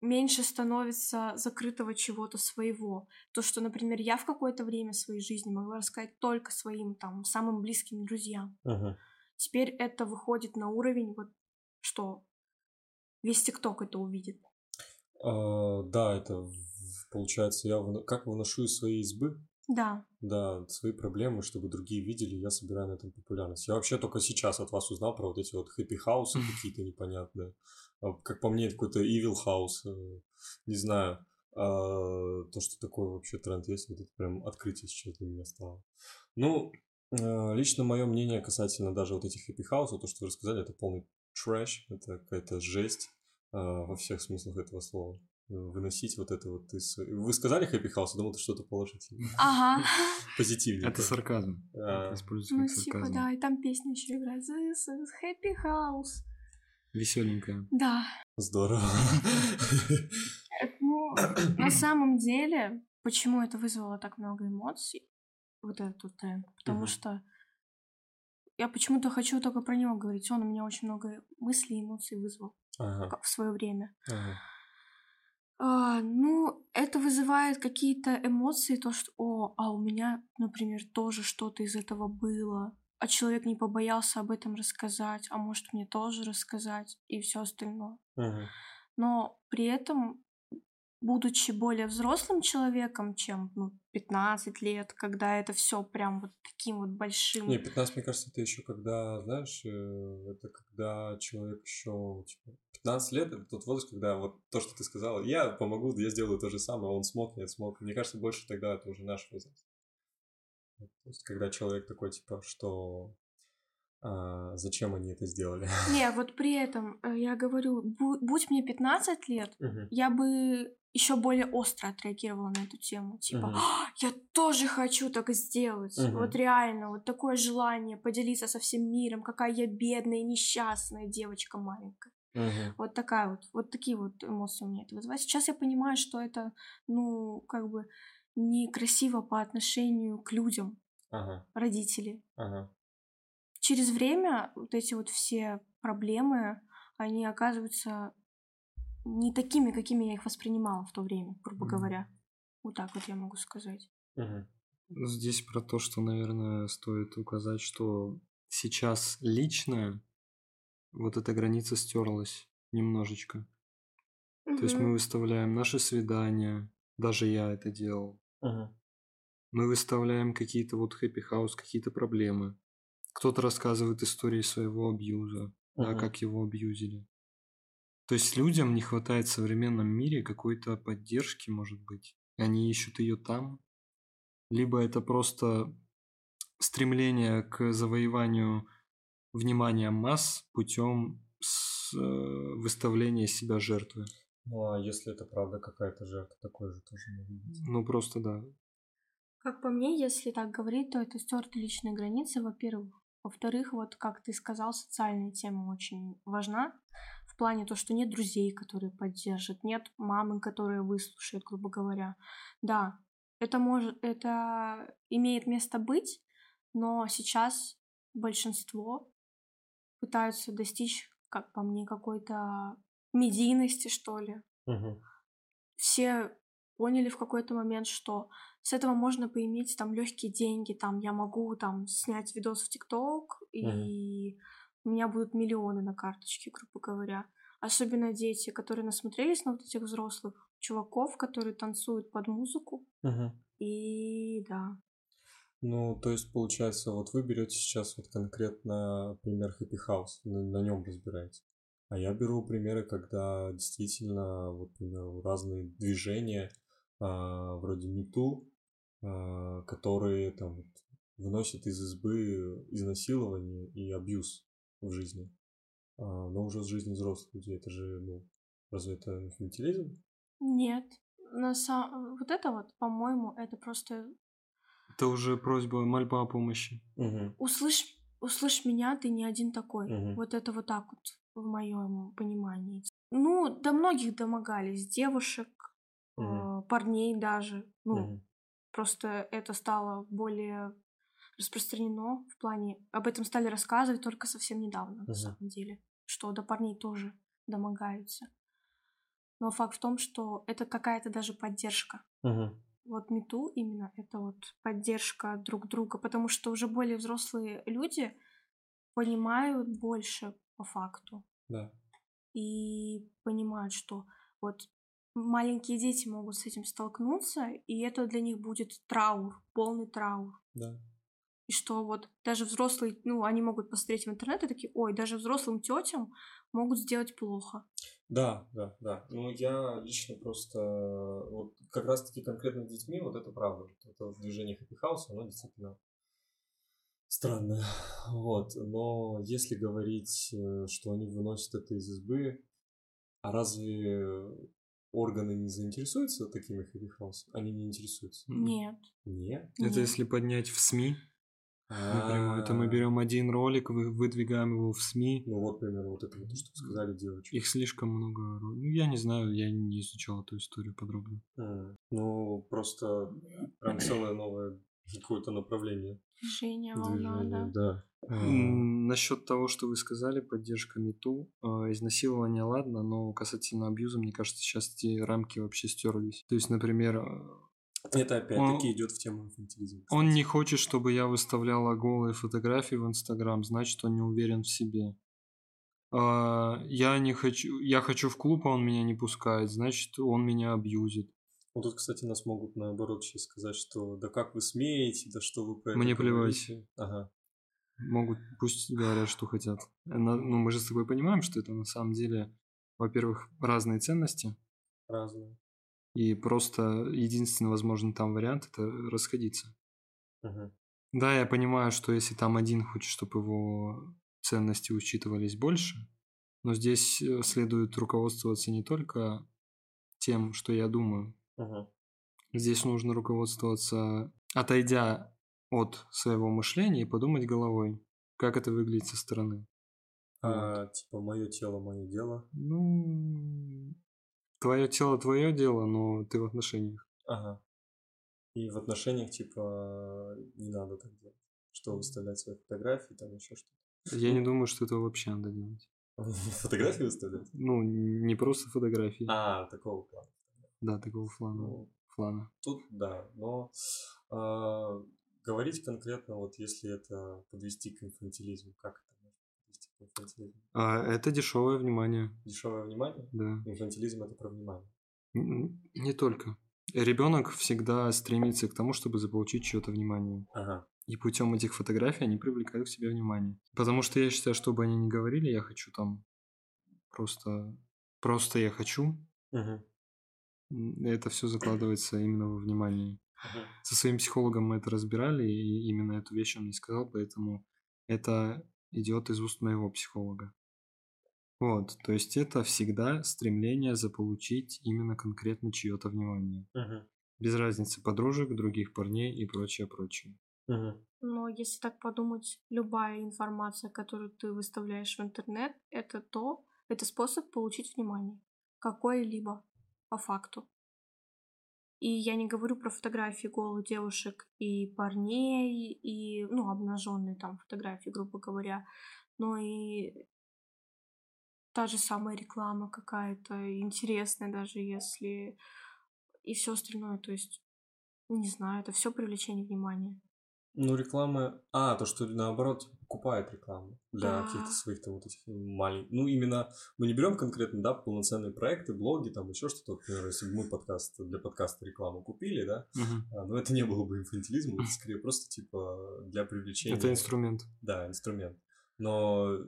меньше становится закрытого чего-то своего. То, что, например, я в какое-то время своей жизни могла рассказать только своим там самым близким друзьям. Угу. Теперь это выходит на уровень вот что весь ТикТок это увидит. А, да, это получается, я как выношу из своей избы. Да. Да, свои проблемы, чтобы другие видели, я собираю на этом популярность. Я вообще только сейчас от вас узнал про вот эти вот happy house ы какие-то непонятные. А, как по мне, какой-то evil house. Э, не знаю. А, то, что такое вообще тренд есть, вот это прям открытие сейчас для меня стало. Ну, э, лично мое мнение касательно даже вот этих happy house ов, то, что вы рассказали, это полный трэш, это какая-то жесть а, во всех смыслах этого слова выносить вот это вот из... Вы сказали happy house, я думал, это что-то положительное. Ага. (laughs) Позитивнее. Это сарказм. А. Используется Ну, как типа, сарказм. да, и там песня еще играет. This is happy house. Веселенькая. Да. Здорово. Это, Ну, (coughs) на самом деле, почему это вызвало так много эмоций, вот этот вот тренд? Потому что я почему-то хочу только про него говорить. Он у меня очень много мыслей и эмоций вызвал в свое время. ага. А, ну, это вызывает какие-то эмоции, то, что, о, а у меня, например, тоже что-то из этого было, а человек не побоялся об этом рассказать, а может мне тоже рассказать и все остальное. Мгм. Но при этом, будучи более взрослым человеком, чем ну, 15 лет, когда это все прям вот таким вот большим... Не, 15, мне кажется, это еще когда, знаешь, э, это когда человек еще, типа, 15 лет, это тот возраст, когда вот то, что ты сказала, я помогу, я сделаю то же самое, он смог, нет, смог. Мне кажется, больше тогда это уже наш возраст. То есть, когда человек такой, типа, что а, зачем они это сделали? (laughs) Не, вот при этом э, я говорю, бу- будь мне 15 лет, Мгм. я бы еще более остро отреагировала на эту тему. Типа. «А, я тоже хочу так сделать. Мгм. Вот реально, вот такое желание поделиться со всем миром, какая я бедная и несчастная девочка маленькая. Мгм. Вот такая вот, вот такие вот эмоции у меня это вызывает. Сейчас я понимаю, что это, ну, как бы некрасиво по отношению к людям, Ага, родители. ага. Через время вот эти вот все проблемы, они оказываются не такими, какими я их воспринимала в то время, грубо Мгм. говоря. Вот так вот я могу сказать. Мгм. Здесь про то, что, наверное, стоит указать, что сейчас личное, вот эта граница стерлась немножечко. То есть мы выставляем наши свидания, даже я это делал. Мгм. Мы выставляем какие-то вот хэппи хаус, какие-то проблемы. Кто-то рассказывает истории своего абьюза, да, Мгм. как его абьюзили. То есть людям не хватает в современном мире какой-то поддержки, может быть. Они ищут ее там. Либо это просто стремление к завоеванию внимания масс путем э, выставления себя жертвы. Ну, а если это правда какая-то жертва, такое же тоже может быть. Ну, просто да. Как по мне, если так говорить, то это стертые личные границы, во-первых. Во-вторых, вот как ты сказал, социальная тема очень важна. В плане то, что нет друзей, которые поддержат, нет мамы, которая выслушает, грубо говоря. Да, это может, это имеет место быть, но сейчас большинство пытаются достичь, как по мне, какой-то медийности, что ли. Угу. Все поняли в какой-то момент, что с этого можно поиметь там легкие деньги, там я могу там снять видос в ТикТок, и mm у меня будут миллионы на карточке, грубо говоря. Особенно дети, которые насмотрелись на вот этих взрослых чуваков, которые танцуют под музыку. Угу. И да. Ну, то есть, получается, вот вы берете сейчас вот конкретно пример Happy House, на, на нем разбираете. А я беру примеры, когда действительно, вот, например, разные движения, вроде МИТУ, а, которые там выносят из избы изнасилование и абьюз в жизни. А, но уже с жизни взрослых людей. Это же, ну, разве это инфантилизм? Нет. На сам... Вот это вот, по-моему, это просто... Это уже просьба, мольба о помощи. Угу. Услышь, услышь меня, ты не один такой. Угу. Вот это вот так вот в моем понимании. Ну, до многих домогались, девушек, э, парней даже. Ну, угу. просто это стало более распространено в плане... Об этом стали рассказывать только совсем недавно, угу. на самом деле. Что до парней тоже домогаются. Но факт в том, что это какая-то даже поддержка. Угу. Вот мету именно это вот поддержка друг друга, потому что уже более взрослые люди понимают больше по факту. Да. И понимают, что вот маленькие дети могут с этим столкнуться, и это для них будет траур, полный траур. Да. И что вот даже взрослые, ну, они могут посмотреть в интернет и такие, ой, даже взрослым тетям могут сделать плохо. Да, да, да. Ну, я лично просто, вот как раз-таки конкретно с детьми, вот это правда. Это движение Happy House, оно действительно странное. Вот. Но если говорить, э, что они выносят это из избы, а разве органы не заинтересуются такими House? Они не интересуются? Нет. Нет? Это если поднять в СМИ, напрямую, это мы А, берем один ролик, вы- выдвигаем его в СМИ. Ну вот, примерно, вот это вот, то, что вы сказали девочки. Их слишком много. Ну, я не знаю, я не изучал эту историю подробно. Ну, просто прям целое новое какое-то направление Движение, волна, движения, да. да. Насчет того, что вы сказали, поддержка МИТУ, э, изнасилование, ладно, но касательно абьюза, мне кажется, сейчас эти рамки вообще стерлись. То есть, например, э, Это опять-таки Он- идет в тему инфантилизма. он не хочет, чтобы я выставляла голые фотографии в Инстаграм, значит, он не уверен в себе. А, Я не хочу, я хочу в клуб, а он меня не пускает, значит, он меня абьюзит. Вот тут, кстати, нас могут наоборот сейчас сказать, что да как вы смеете, да что вы про это Мне плевать. Ага. Могут, пусть говорят, что хотят. На- Ну, мы же с тобой понимаем, что это на самом деле, во-первых, разные ценности, Разные. и просто единственный возможный там вариант – это расходиться. Мгм. Да, я понимаю, что если там один хочет, чтобы его ценности учитывались больше, но здесь э, следует руководствоваться не только тем, что я думаю. Мгм. Здесь нужно руководствоваться, отойдя от своего мышления и подумать головой, как это выглядит со стороны. А, типа, мое тело, мое дело. Ну, твое тело твое дело, но ты в отношениях. Ага. И в отношениях, типа, не надо так делать. Что выставлять свои фотографии, там еще что-то. Я не думаю, что это вообще надо делать. (laughs) Фотографии выставлять? Ну, не просто фотографии. А, такого плана. Да, такого флана. Ну, флана. Тут да, но а, говорить конкретно, вот если это подвести к инфантилизму, как это можно подвести к инфантилизму? А, это дешевое внимание, Дешевое внимание? да. Инфантилизм это про внимание. Не только. Ребенок всегда стремится к тому, чтобы заполучить чье-то внимание. Ага. И путем этих фотографий они привлекают к себе внимание. Потому что я считаю, что бы они ни говорили, я хочу там просто... Просто я хочу. Мгм. Это все закладывается именно во внимании. Мгм. Со своим психологом мы это разбирали, и именно эту вещь он мне сказал, поэтому это идет из уст моего психолога. Вот, то есть это всегда стремление заполучить именно конкретно чье-то внимание. Мгм. Без разницы подружек, других парней и прочее, прочее. Угу. Но если так подумать, любая информация, которую ты выставляешь в интернет, это то, это способ получить внимание. Какое-либо по факту. И я не говорю про фотографии голых девушек и парней, и, ну, обнаженные там фотографии, грубо говоря, но и та же самая реклама какая-то интересная, даже если и все остальное, то есть, не знаю, это все привлечение внимания. Ну, реклама... А, то, что наоборот покупает рекламу для да. каких-то своих там вот этих маленьких... Ну, именно мы не берем конкретно, да, полноценные проекты, блоги, там еще что-то. Например, если бы мы подкаст, для подкаста рекламу купили, да, угу. а, но это не было бы инфантилизмом, это скорее просто типа для привлечения... Это инструмент. Да, инструмент. Но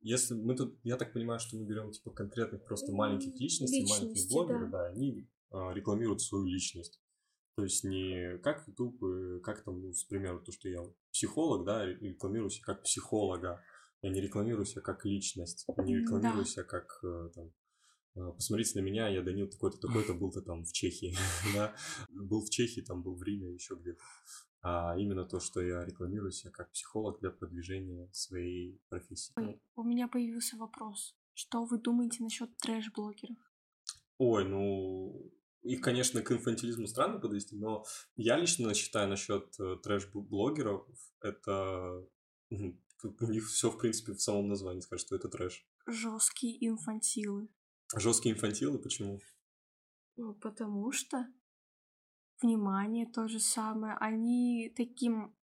если мы тут, я так понимаю, что мы берем типа конкретных просто маленьких личностей, личности, маленьких блогеров, да, да они а, рекламируют свою личность. То есть не как YouTube, э, как там, ну, с примеру, то, что я психолог, да, рекламирую себя как психолога. Я не рекламирую себя как личность, не рекламирую да. себя как э, там, э, посмотрите на меня, я Данил такой-то, такой-то, (laughs) был-то там в Чехии, (laughs) да, был в Чехии, там был в Риме, еще где-то. А именно то, что я рекламирую себя как психолог для продвижения своей профессии. Ой, у меня появился вопрос. Что вы думаете насчет трэш-блогеров? Ой, ну, их, конечно, к инфантилизму странно подвести, но я лично считаю насчет э, трэш-блогеров, это у них все, в принципе, в самом названии скажет, что это трэш. Жесткие инфантилы. Жесткие инфантилы? Почему? Ну, потому что внимание то же самое. Они таким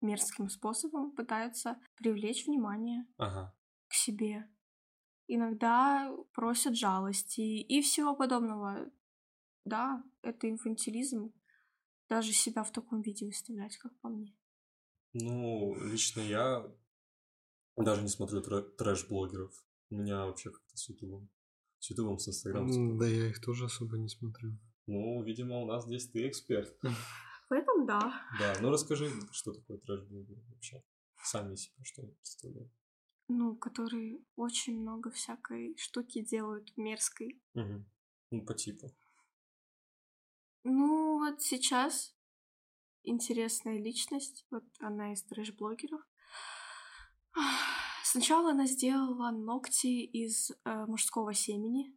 мерзким способом пытаются привлечь внимание ага. к себе. Иногда просят жалости и всего подобного. Да, это инфантилизм. Даже себя в таком виде выставлять, как по мне. Ну, лично я даже не смотрю трэш-блогеров. У меня вообще как-то с Ютубом. С Ютубом, с Инстаграмом. Да, я их тоже особо не смотрю. Ну, видимо, у нас здесь ты эксперт. В этом да. Да, ну расскажи, что такое трэш-блогер вообще. Сами себе что представляют. Ну, которые очень много всякой штуки делают мерзкой. Угу. Ну, по типу. Ну, вот сейчас интересная личность. Вот она из трэш-блогеров. Сначала она сделала ногти из э, мужского семени.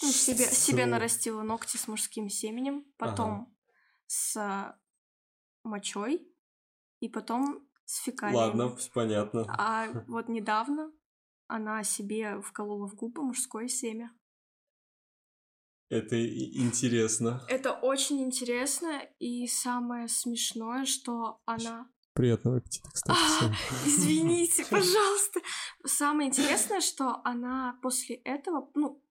Ну, себе, себе нарастила ногти с мужским семенем, потом ага. с мочой и потом с фекалиями. Ладно, понятно. А (laughs) вот недавно она себе вколола в губы мужское семя. Это интересно. Это очень интересно, и самое смешное, что она... Приятного аппетита, кстати. А, (laughs) извините, (laughs) пожалуйста. Самое интересное, что она после этого, ну,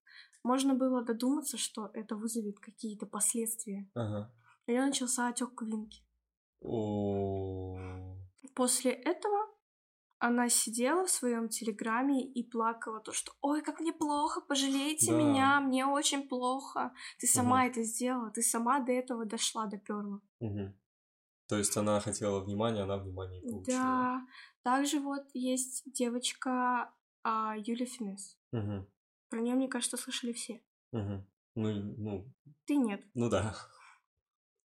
можно было додуматься, что это вызовет какие-то последствия. Ага. И начался отек квинки. О. После этого она сидела в своем телеграме и плакала то, что «Ой, как мне плохо, пожалейте да. меня, мне очень плохо. Ты сама угу. это сделала, ты сама до этого дошла, доперла». Угу. То есть она хотела внимания, она внимания получила. Да. Также вот есть девочка а, Юля Финес. Угу. Про нее, мне кажется, слышали все. Угу. Ну, ну... Ты нет. Ну да.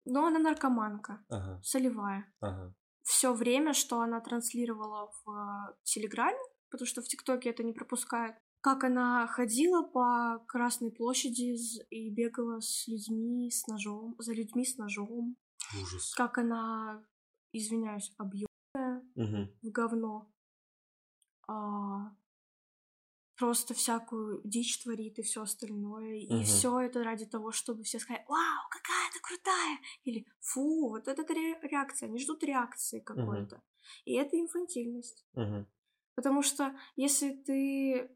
Но она наркоманка. Ага. Солевая. Ага все время, что она транслировала в э, Телеграме, потому что в ТикТоке это не пропускает, как она ходила по Красной площади и бегала с людьми с ножом, за людьми с ножом. Ужас. Как она, извиняюсь, объемная угу. в говно. А, просто всякую дичь творит и все остальное. И все это ради того, чтобы все сказали, вау, какая ты крутая! Или фу, вот это реакция. Они ждут реакции какой-то. uh И это инфантильность. uh Потому что если ты...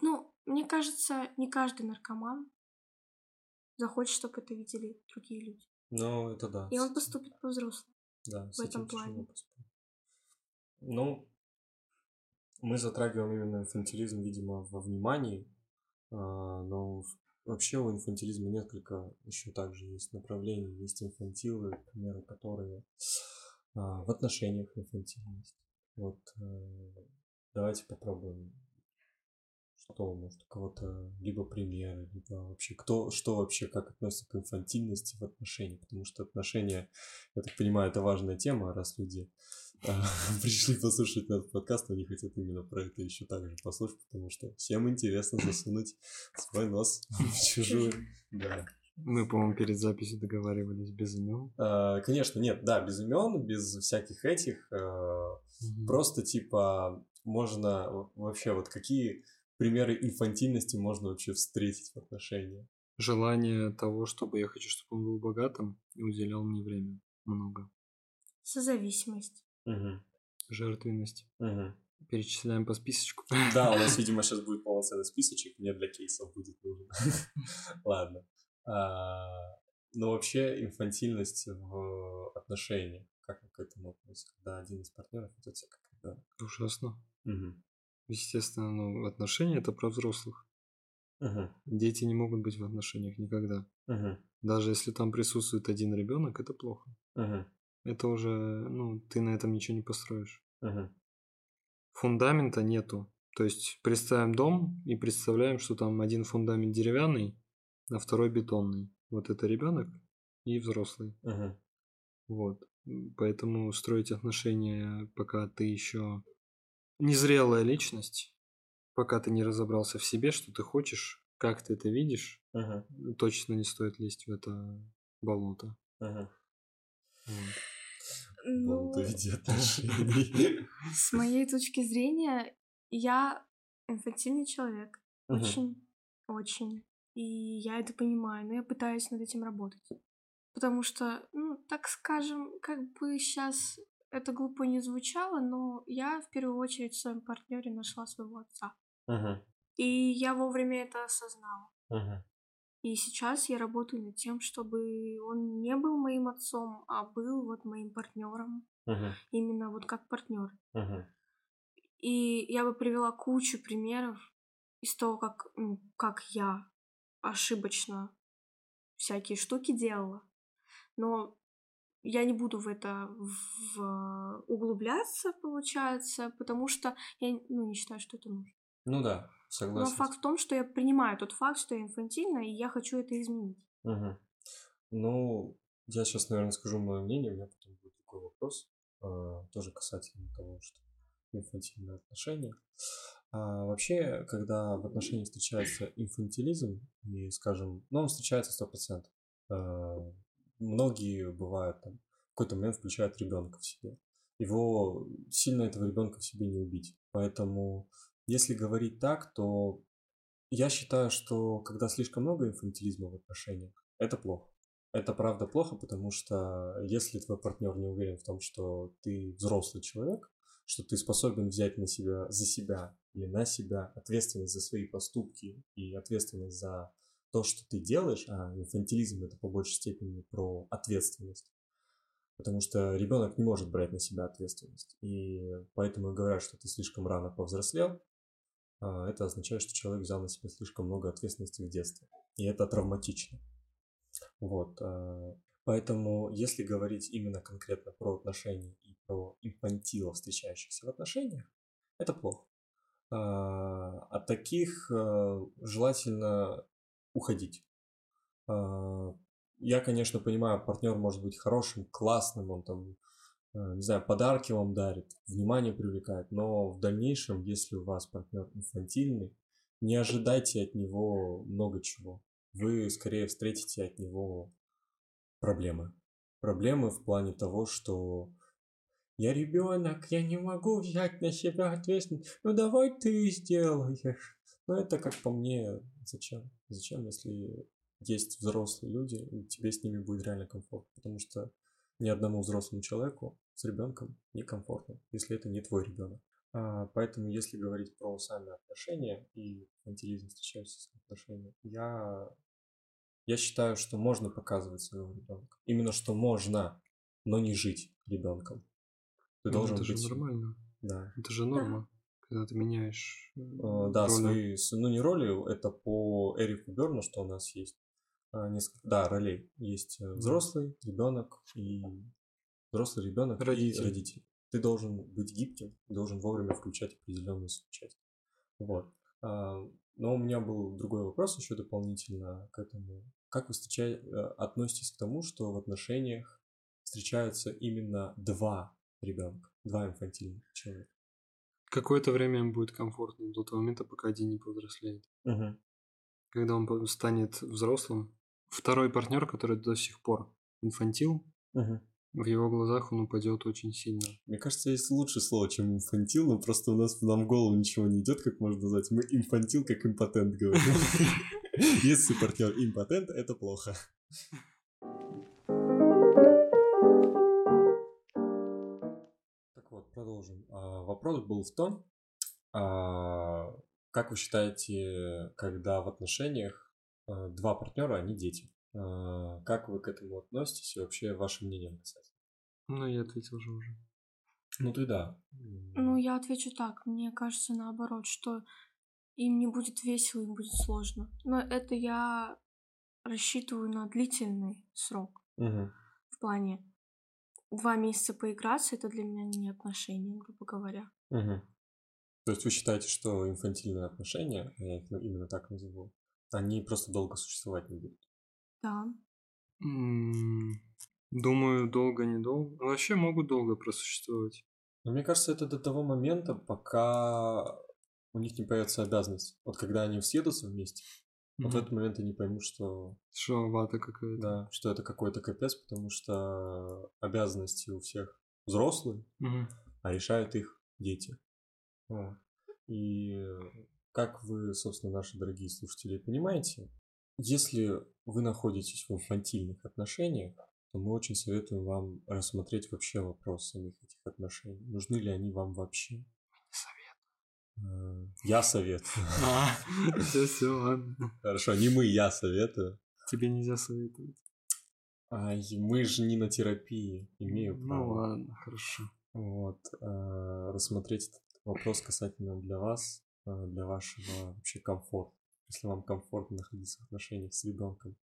Ну, мне кажется, не каждый наркоман захочет, чтобы это видели другие люди. Ну, это да. И он поступит по-взрослому. Да, в этом плане. Ну, мы затрагиваем именно инфантилизм, видимо, во внимании, а, но вообще у инфантилизма несколько еще также есть направлений. Есть инфантилы, к примеру, которые а, в отношениях инфантильность. Вот э, давайте попробуем Что, может, у кого-то либо примеры, либо вообще кто, что вообще, как относится к инфантильности в отношениях, потому что отношения, я так понимаю, это важная тема, раз люди (laughs) пришли послушать этот подкаст, они хотят именно про это еще также послушать, потому что всем интересно (laughs) засунуть свой нос (laughs) в чужую. Да. Мы, по-моему, перед записью договаривались без имен. А, конечно, нет, да, без имен, без всяких этих. Mm-hmm. Просто типа можно вообще вот какие примеры инфантильности можно вообще встретить в отношениях? Желание того, чтобы я хочу, чтобы он был богатым и уделял мне время много. Созависимость. Угу. Жертвенность. Угу. Перечисляем по списочку. Да, у нас, (laughs) видимо, сейчас будет полноценный списочек, мне для кейсов будет нужен. (laughs) Ладно. А, но вообще инфантильность в отношениях, как вы к этому относитесь, когда один из партнеров ведет себя как ребенок? Ужасно. Угу. Естественно, ну, отношения это про взрослых. Угу. Дети не могут быть в отношениях никогда. Угу. Даже если там присутствует один ребенок, это плохо. Угу. Это уже, ну, ты на этом ничего не построишь. Угу. Фундамента нету. То есть представим дом и представляем, что там один фундамент деревянный, а второй бетонный. Вот это ребенок и взрослый. Угу. Вот. Поэтому строить отношения, пока ты еще незрелая личность, пока ты не разобрался в себе, что ты хочешь, как ты это видишь, угу. точно не стоит лезть в это болото. Угу. Вот. Ну, отношений. (laughs) С моей точки зрения, я инфантильный человек. Очень, очень. И я это понимаю, но я пытаюсь над этим работать. Потому что, ну, так скажем, как бы сейчас это глупо не звучало, но я в первую очередь в своем партнере нашла своего отца. Uh-huh. И я вовремя это осознала. Uh-huh. И сейчас я работаю над тем, чтобы он не был моим отцом, а был вот моим партнером. Uh-huh. Именно вот как партнер. Uh-huh. И я бы привела кучу примеров из того, как, как я ошибочно всякие штуки делала. Но я не буду в это в, углубляться, получается, потому что я ну, не считаю, что это нужно. Ну да, согласен. Но факт в том, что я принимаю тот факт, что я инфантильна, и я хочу это изменить. Угу. Ну, я сейчас, наверное, скажу мое мнение, у меня потом будет такой вопрос, э, тоже касательно того, что инфантильные отношения. А вообще, когда в отношениях встречается инфантилизм, и, скажем, ну, он встречается сто процентов, э, многие бывают там в какой-то момент включают ребенка в себе. Его сильно этого ребенка в себе не убить. Поэтому, если говорить так, то я считаю, что когда слишком много инфантилизма в отношениях, это плохо. Это правда плохо, потому что если твой партнер не уверен в том, что ты взрослый человек, что ты способен взять на себя, за себя или на себя ответственность за свои поступки и ответственность за то, что ты делаешь, а инфантилизм это по большей степени про ответственность. Потому что ребенок не может брать на себя ответственность. И поэтому говорят, что ты слишком рано повзрослел. А это означает, что человек взял на себя слишком много ответственности в детстве. И это травматично. Вот. А, поэтому, если говорить именно конкретно про отношения и про инфантилов, встречающихся в отношениях, это плохо. А, от таких желательно уходить. Я, конечно, понимаю, партнер может быть хорошим, классным, он там, не знаю, подарки вам дарит, внимание привлекает, но в дальнейшем, если у вас партнер инфантильный, не ожидайте от него много чего. Вы скорее встретите от него проблемы. Проблемы в плане того, что я ребенок, я не могу взять на себя ответственность. Ну давай ты сделаешь. Ну это как по мне, зачем? Зачем, если есть взрослые люди, и тебе с ними будет реально комфортно? Потому что ни одному взрослому человеку с ребенком некомфортно, если это не твой ребенок. А, поэтому, если говорить про сами отношения и инфантилизм, встречающийся с отношениями, я, я считаю, что можно показывать своего ребенка. Именно что можно, но не жить ребенком. Ты ну, должен это быть... же нормально. Да. Это же норма когда ты меняешь э, Да, роли. свои, ну не роли, это по Эрику Берну, что у нас есть а, несколько, да, ролей. Есть э, взрослый, ребенок и взрослый ребенок родитель. и родитель. Ты должен быть гибким, должен вовремя включать определенную часть. Вот. А, но у меня был другой вопрос еще дополнительно к этому. Как вы встречаете, э, относитесь к тому, что в отношениях встречаются именно два ребенка, два инфантильных человека? Какое-то время им будет комфортно до того момента, пока один не повзрослеет. Угу. Когда он станет взрослым, второй партнер, который до сих пор инфантил, угу. в его глазах он упадет очень сильно. Мне кажется, есть лучшее слово, чем инфантил, но просто у нас нам в голову ничего не идет, как можно назвать. Мы инфантил, как импотент говорим. (laughs) Если партнер импотент, это плохо. Так вот, продолжим. А, вопрос был в том, а, как вы считаете, когда в отношениях два партнера, они дети? Как вы к этому относитесь и вообще ваше мнение касательно? Ну, я ответил же уже. Ну, ты да. Ну, я отвечу так. Мне кажется, наоборот, что им не будет весело, им будет сложно. Но это я рассчитываю на длительный срок. Угу. В плане два месяца поиграться, это для меня не отношения, грубо говоря. Угу. То есть вы считаете, что инфантильные отношения, я их именно так назову, они просто долго существовать не будут? Да. Думаю, долго-недолго. Вообще могут долго просуществовать. Но мне кажется, это до того момента, пока у них не появится обязанность. Вот когда они съедутся вместе, mm-hmm. вот в этот момент они поймут, что... Что вата какая-то. Да, что это какой-то капец, потому что обязанности у всех взрослые, mm-hmm. а решают их дети. Вот. И как вы, собственно, наши дорогие слушатели, понимаете, если вы находитесь в инфантильных отношениях, то мы очень советуем вам рассмотреть вообще вопрос самих этих отношений. Нужны ли они вам вообще? Совет. Я совет. А, (laughs) все, все, ладно. Хорошо, не мы, я советую. Тебе нельзя советовать. А мы же не на терапии, имею ну право. Ну ладно, хорошо. Вот, а, рассмотреть этот вопрос касательно для вас, для вашего вообще комфорта. Если вам комфортно находиться в отношениях с ребенком,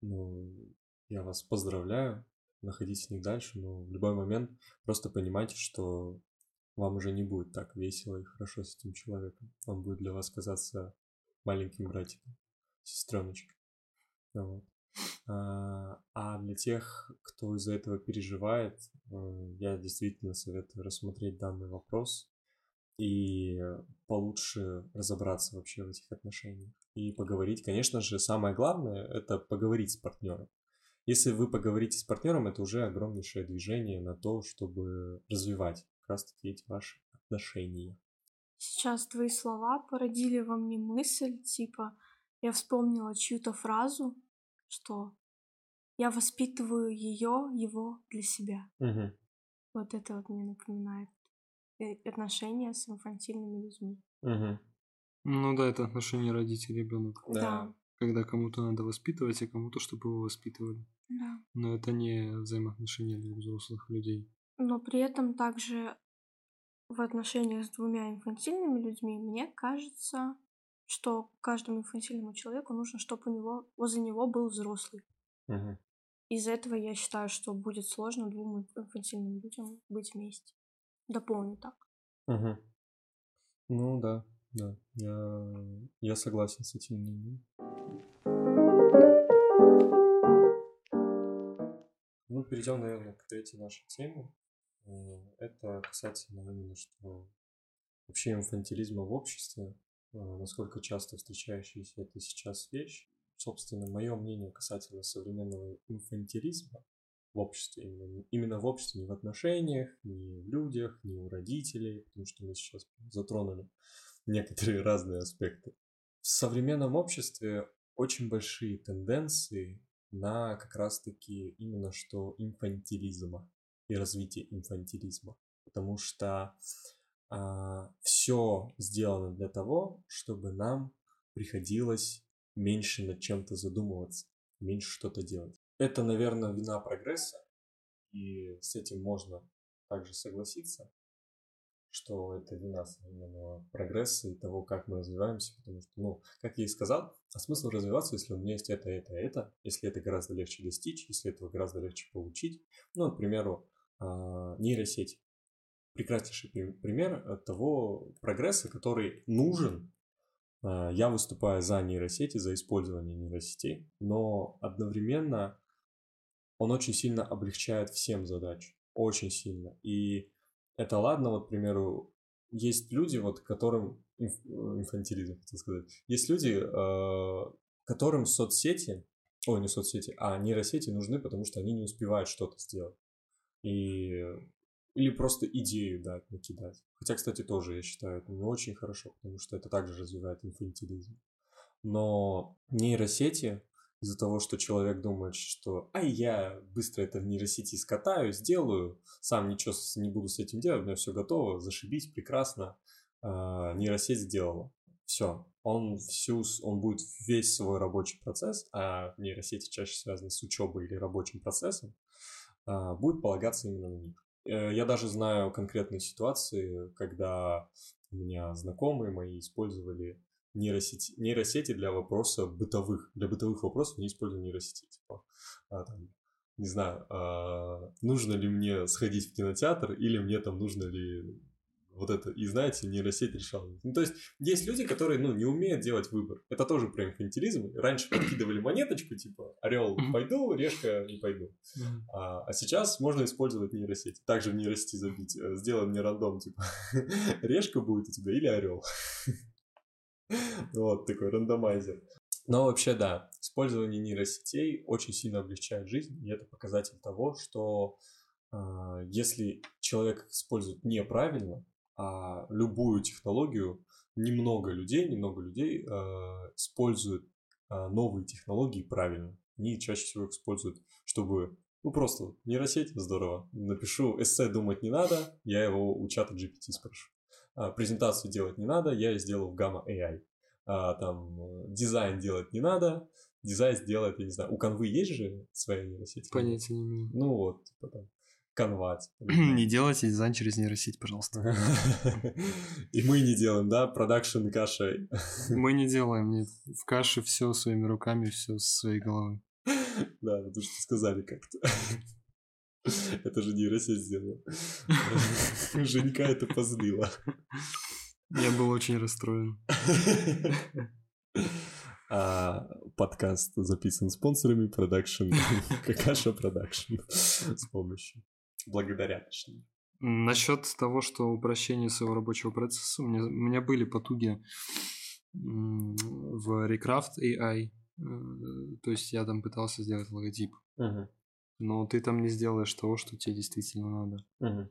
ну, я вас поздравляю, находитесь них дальше, но в любой момент просто понимайте, что вам уже не будет так весело и хорошо с этим человеком. Он будет для вас казаться маленьким братиком, сестреночкой. Вот. А, а для тех, кто из-за этого переживает, э, я действительно советую рассмотреть данный вопрос и получше разобраться вообще в этих отношениях и поговорить. Конечно же, самое главное – это поговорить с партнером. Если вы поговорите с партнером, это уже огромнейшее движение на то, чтобы развивать как раз-таки эти ваши отношения. Сейчас твои слова породили во мне мысль, типа, я вспомнила чью-то фразу, что я воспитываю ее, его для себя. Угу. Вот это вот мне напоминает отношения с инфантильными людьми. Угу. Ну да, это отношения родителей ребенок. Да. да. Когда кому-то надо воспитывать, а кому-то, чтобы его воспитывали. Да. Но это не взаимоотношения для взрослых людей. Но при этом также в отношениях с двумя инфантильными людьми, мне кажется, что каждому инфантильному человеку нужно, чтобы у него возле него был взрослый. Угу. Из-за этого я считаю, что будет сложно двум инфантильным людям быть вместе. Дополню так. Угу. Ну да, да, я, я согласен с этим мнением. Ну, перейдем, наверное, к третьей нашей теме. Э, это касательно именно, что вообще инфантилизма в обществе, э, насколько часто встречающаяся это сейчас вещь. Собственно, мое мнение касательно современного инфантилизма в обществе, именно, именно в обществе, не в отношениях, не в людях, не у родителей, потому что мы сейчас затронули (laughs) некоторые разные аспекты. В современном обществе очень большие тенденции на как раз-таки именно что инфантилизма и развитие инфантилизма. Потому что а, все сделано для того, чтобы нам приходилось меньше над чем-то задумываться, меньше что-то делать. Это, наверное, вина прогресса, и с этим можно также согласиться, что это вина современного прогресса и того, как мы развиваемся, потому что, ну, как я и сказал, а смысл развиваться, если у меня есть это, это, это, если это гораздо легче достичь, если этого гораздо легче получить. Ну, к примеру, а, нейросеть. Прекраснейший пример того прогресса, который нужен А, я выступаю за нейросети, за использование нейросетей, но одновременно он очень сильно облегчает всем задачу, очень сильно. И это ладно, вот, к примеру, есть люди, вот, которым инф, инфантилизм, хотел сказать, есть люди, э, которым соцсети, ой, не соцсети, а нейросети нужны, потому что они не успевают что-то сделать. И или просто идею дать, накидать. Хотя, кстати, тоже я считаю это не очень хорошо, потому что это также развивает инфантилизм. Но нейросети из-за того, что человек думает, что «ай, я быстро это в нейросети скатаю, сделаю, сам ничего не буду с этим делать, у меня все готово, зашибись, прекрасно, а, нейросеть сделала». Все, он всю, он будет весь свой рабочий процесс, а нейросети чаще связаны с учебой или рабочим процессом, а, будет полагаться именно на них. Э, я даже знаю конкретные ситуации, когда у меня знакомые мои использовали нейросети, нейросети для вопросов бытовых. Для бытовых вопросов не использую нейросети. Типа, а, там, не знаю, а, нужно ли мне сходить в кинотеатр или мне там нужно ли вот это, и знаете, нейросеть решала. Ну, то есть, есть люди, которые, ну, не умеют делать выбор. Это тоже про инфантилизм. Раньше подкидывали монеточку, типа, орел пойду, решка не пойду. А, а сейчас можно использовать нейросеть. Также в нейросети забить. Э, сделай мне рандом, типа, (laughs) решка будет у тебя или орел. (laughs) (laughs) Вот такой рандомайзер. Но вообще, да, использование нейросетей очень сильно облегчает жизнь, и это показатель того, что э, если человек использует неправильно, а любую технологию, немного людей, немного людей э, используют э, новые технологии правильно. Они чаще всего их используют, чтобы ну просто нейросеть, здорово. Напишу эссе думать не надо, я его у чата GPT спрошу. А, презентацию делать не надо, я ее сделал в Gamma AI. А, там дизайн делать не надо, дизайн сделает, я не знаю, у канвы есть же своя нейросеть? Понятия не имею. Ну вот, типа там, Canva. (clears throat) Не делайте дизайн через нейросеть, пожалуйста. (laughs) И мы не делаем, да, продакшн кашей. Мы не делаем, нет. В каше все своими руками, все с своей головы. Да, потому что сказали как-то. (laughs) Это же нейросеть сделала. (laughs) Женька это позлила. Я был очень расстроен. (laughs) А, подкаст записан спонсорами продакшн Какаша продакшн с помощью благодаря точнее. Насчет того, что упрощение своего рабочего процесса, у меня, у меня были потуги в Recraft AI, э, то есть я там пытался сделать логотип, uh-huh. Но ты там не сделаешь того, что тебе действительно надо. Uh-huh.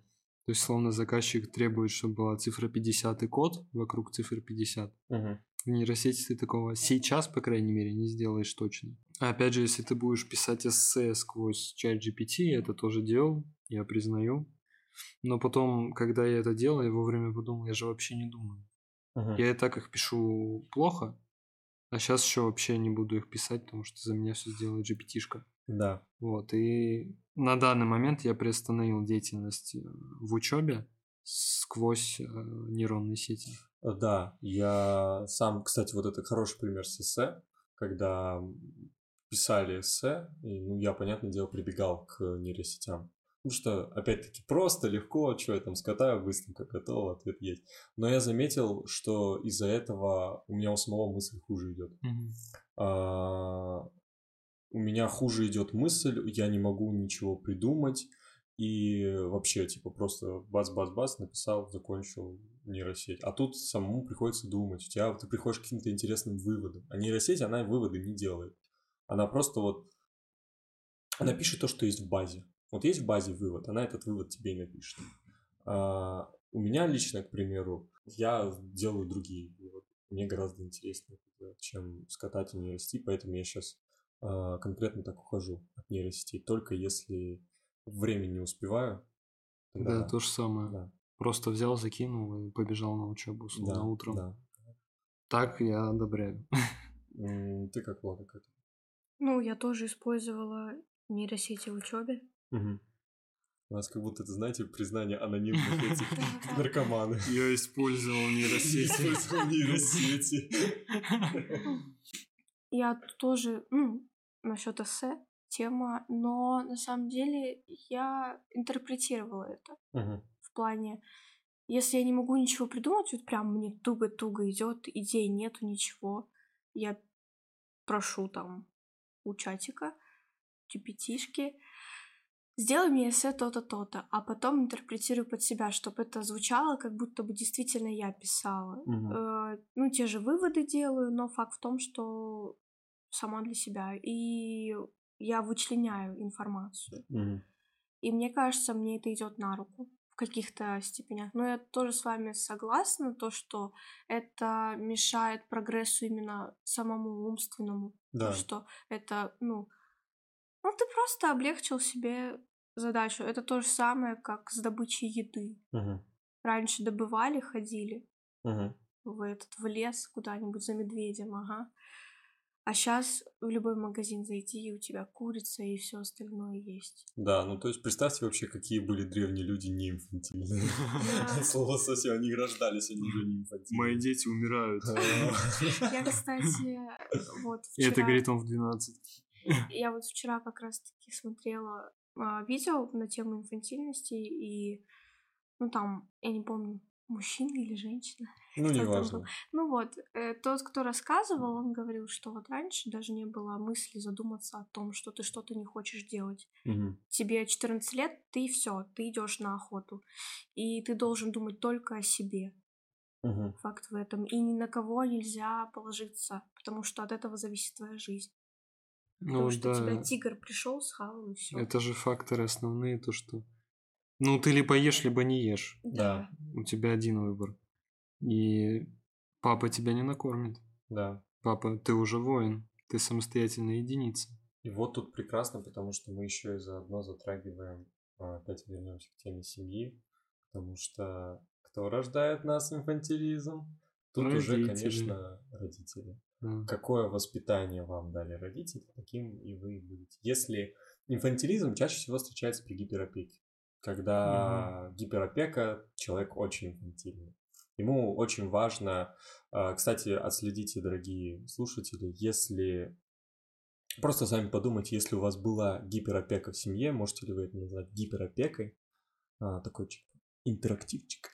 То есть, словно заказчик требует, чтобы была цифра 50 и код вокруг цифры 50. Uh-huh. В нейросети ты такого сейчас, по крайней мере, не сделаешь точно. А опять же, если ты будешь писать эссе сквозь чат GPT, я это тоже делал, я признаю. Но потом, когда я это делал, я вовремя подумал, я же вообще не думаю. Uh-huh. Я и так их пишу плохо, а сейчас еще вообще не буду их писать, потому что за меня все сделает GPT-шка. Да. Вот, и на данный момент я приостановил деятельность э, в учебе сквозь э, нейронные сети. Да, я сам, кстати, вот это хороший пример с эссе, когда писали эссе, и, ну, я, понятное дело, прибегал к нейросетям. Ну что, опять-таки, просто, легко, что я там скатаю, быстренько готово, ответ есть. Но я заметил, что из-за этого у меня у самого мысль хуже идет. Mm-hmm. А, у меня хуже идет мысль, я не могу ничего придумать. И вообще, типа, просто бац-бац-бац написал, закончил нейросеть. А тут самому приходится думать. У тебя ты приходишь к каким-то интересным выводам. А нейросеть, она выводы не делает. Она просто вот... Она пишет то, что есть в базе. Вот есть в базе вывод, она этот вывод тебе и напишет. А, у меня лично, к примеру, я делаю другие выводы. Мне гораздо интереснее, чем скатать и нейросети, поэтому я сейчас конкретно так ухожу от нейросетей. Только если время не успеваю. Тогда... Да, то же самое. Да. Просто взял, закинул и побежал на учебу словно да, утром. Да. Так я одобряю. (laughs) Ты как, Влада, как? Ну, я тоже использовала нейросети в учебе. Угу. У нас как будто, это, знаете, признание анонимных (laughs) этих наркоманов. Я использовал нейросети. Использовал нейросети. (laughs) Я тоже, ну, насчет эссе тема, но на самом деле я интерпретировала это в плане Если я не могу ничего придумать, вот прям мне туго-туго идет, идей нету, ничего, я прошу там у чатика, GPT-шки, сделай мне эссе то-то, то-то, а потом интерпретирую под себя, чтобы это звучало, как будто бы действительно я писала. Мгм. Э, ну, те же выводы делаю, но факт в том, что сама для себя. И я вычленяю информацию. Мгм. И мне кажется, мне это идет на руку в каких-то степенях. Но я тоже с вами согласна, то, что это мешает прогрессу именно самому умственному. То, Да. что это, ну, ну, ты просто облегчил себе задачу. Это то же самое, как с добычей еды. Мгм. Раньше добывали, ходили Мгм. в этот в лес куда-нибудь за медведем, ага. А сейчас в любой магазин зайти, и у тебя курица и все остальное есть. Да, ну то есть представьте вообще, какие были древние люди не инфантильные. (laughs) Слово совсем, они рождались, они уже не инфантильные. Мои дети умирают. (laughs) Я, кстати, вот И это вчера... говорит он в 12. (laughs) Я вот вчера как раз-таки смотрела а, видео на тему инфантильности, и, ну, там, я не помню, мужчина или женщина. Ну, неважно. был? Ну вот, э, тот, кто рассказывал, он говорил, что вот раньше даже не было мысли задуматься о том, что ты что-то не хочешь делать. Мгм. Тебе 14 лет, ты все, ты идешь на охоту. И ты должен думать только о себе. Мгм. Факт в этом. И ни на кого нельзя положиться, потому что от этого зависит твоя жизнь. Ну потому что у тебя да, тигр пришел, схавал и все. это же факторы основные, то что... Ну, ты либо ешь, либо не ешь. Да. У тебя один выбор. И папа тебя не накормит. Да. Папа, ты уже воин, ты самостоятельная единица. И вот тут прекрасно, потому что мы еще и заодно затрагиваем, а, опять вернемся к теме семьи, потому что кто рождает нас инфантилизм? Тут уже, Родители. конечно, родители. Да. Какое воспитание вам дали родители, таким и вы будете. Если инфантилизм чаще всего встречается при гиперопеке, когда гиперопека, человек очень инфантильный. Ему очень важно, а, кстати, отследите, дорогие слушатели, если Просто сами подумайте, если у вас была гиперопека в семье, можете ли вы это назвать гиперопекой? А, такой типа интерактивчик.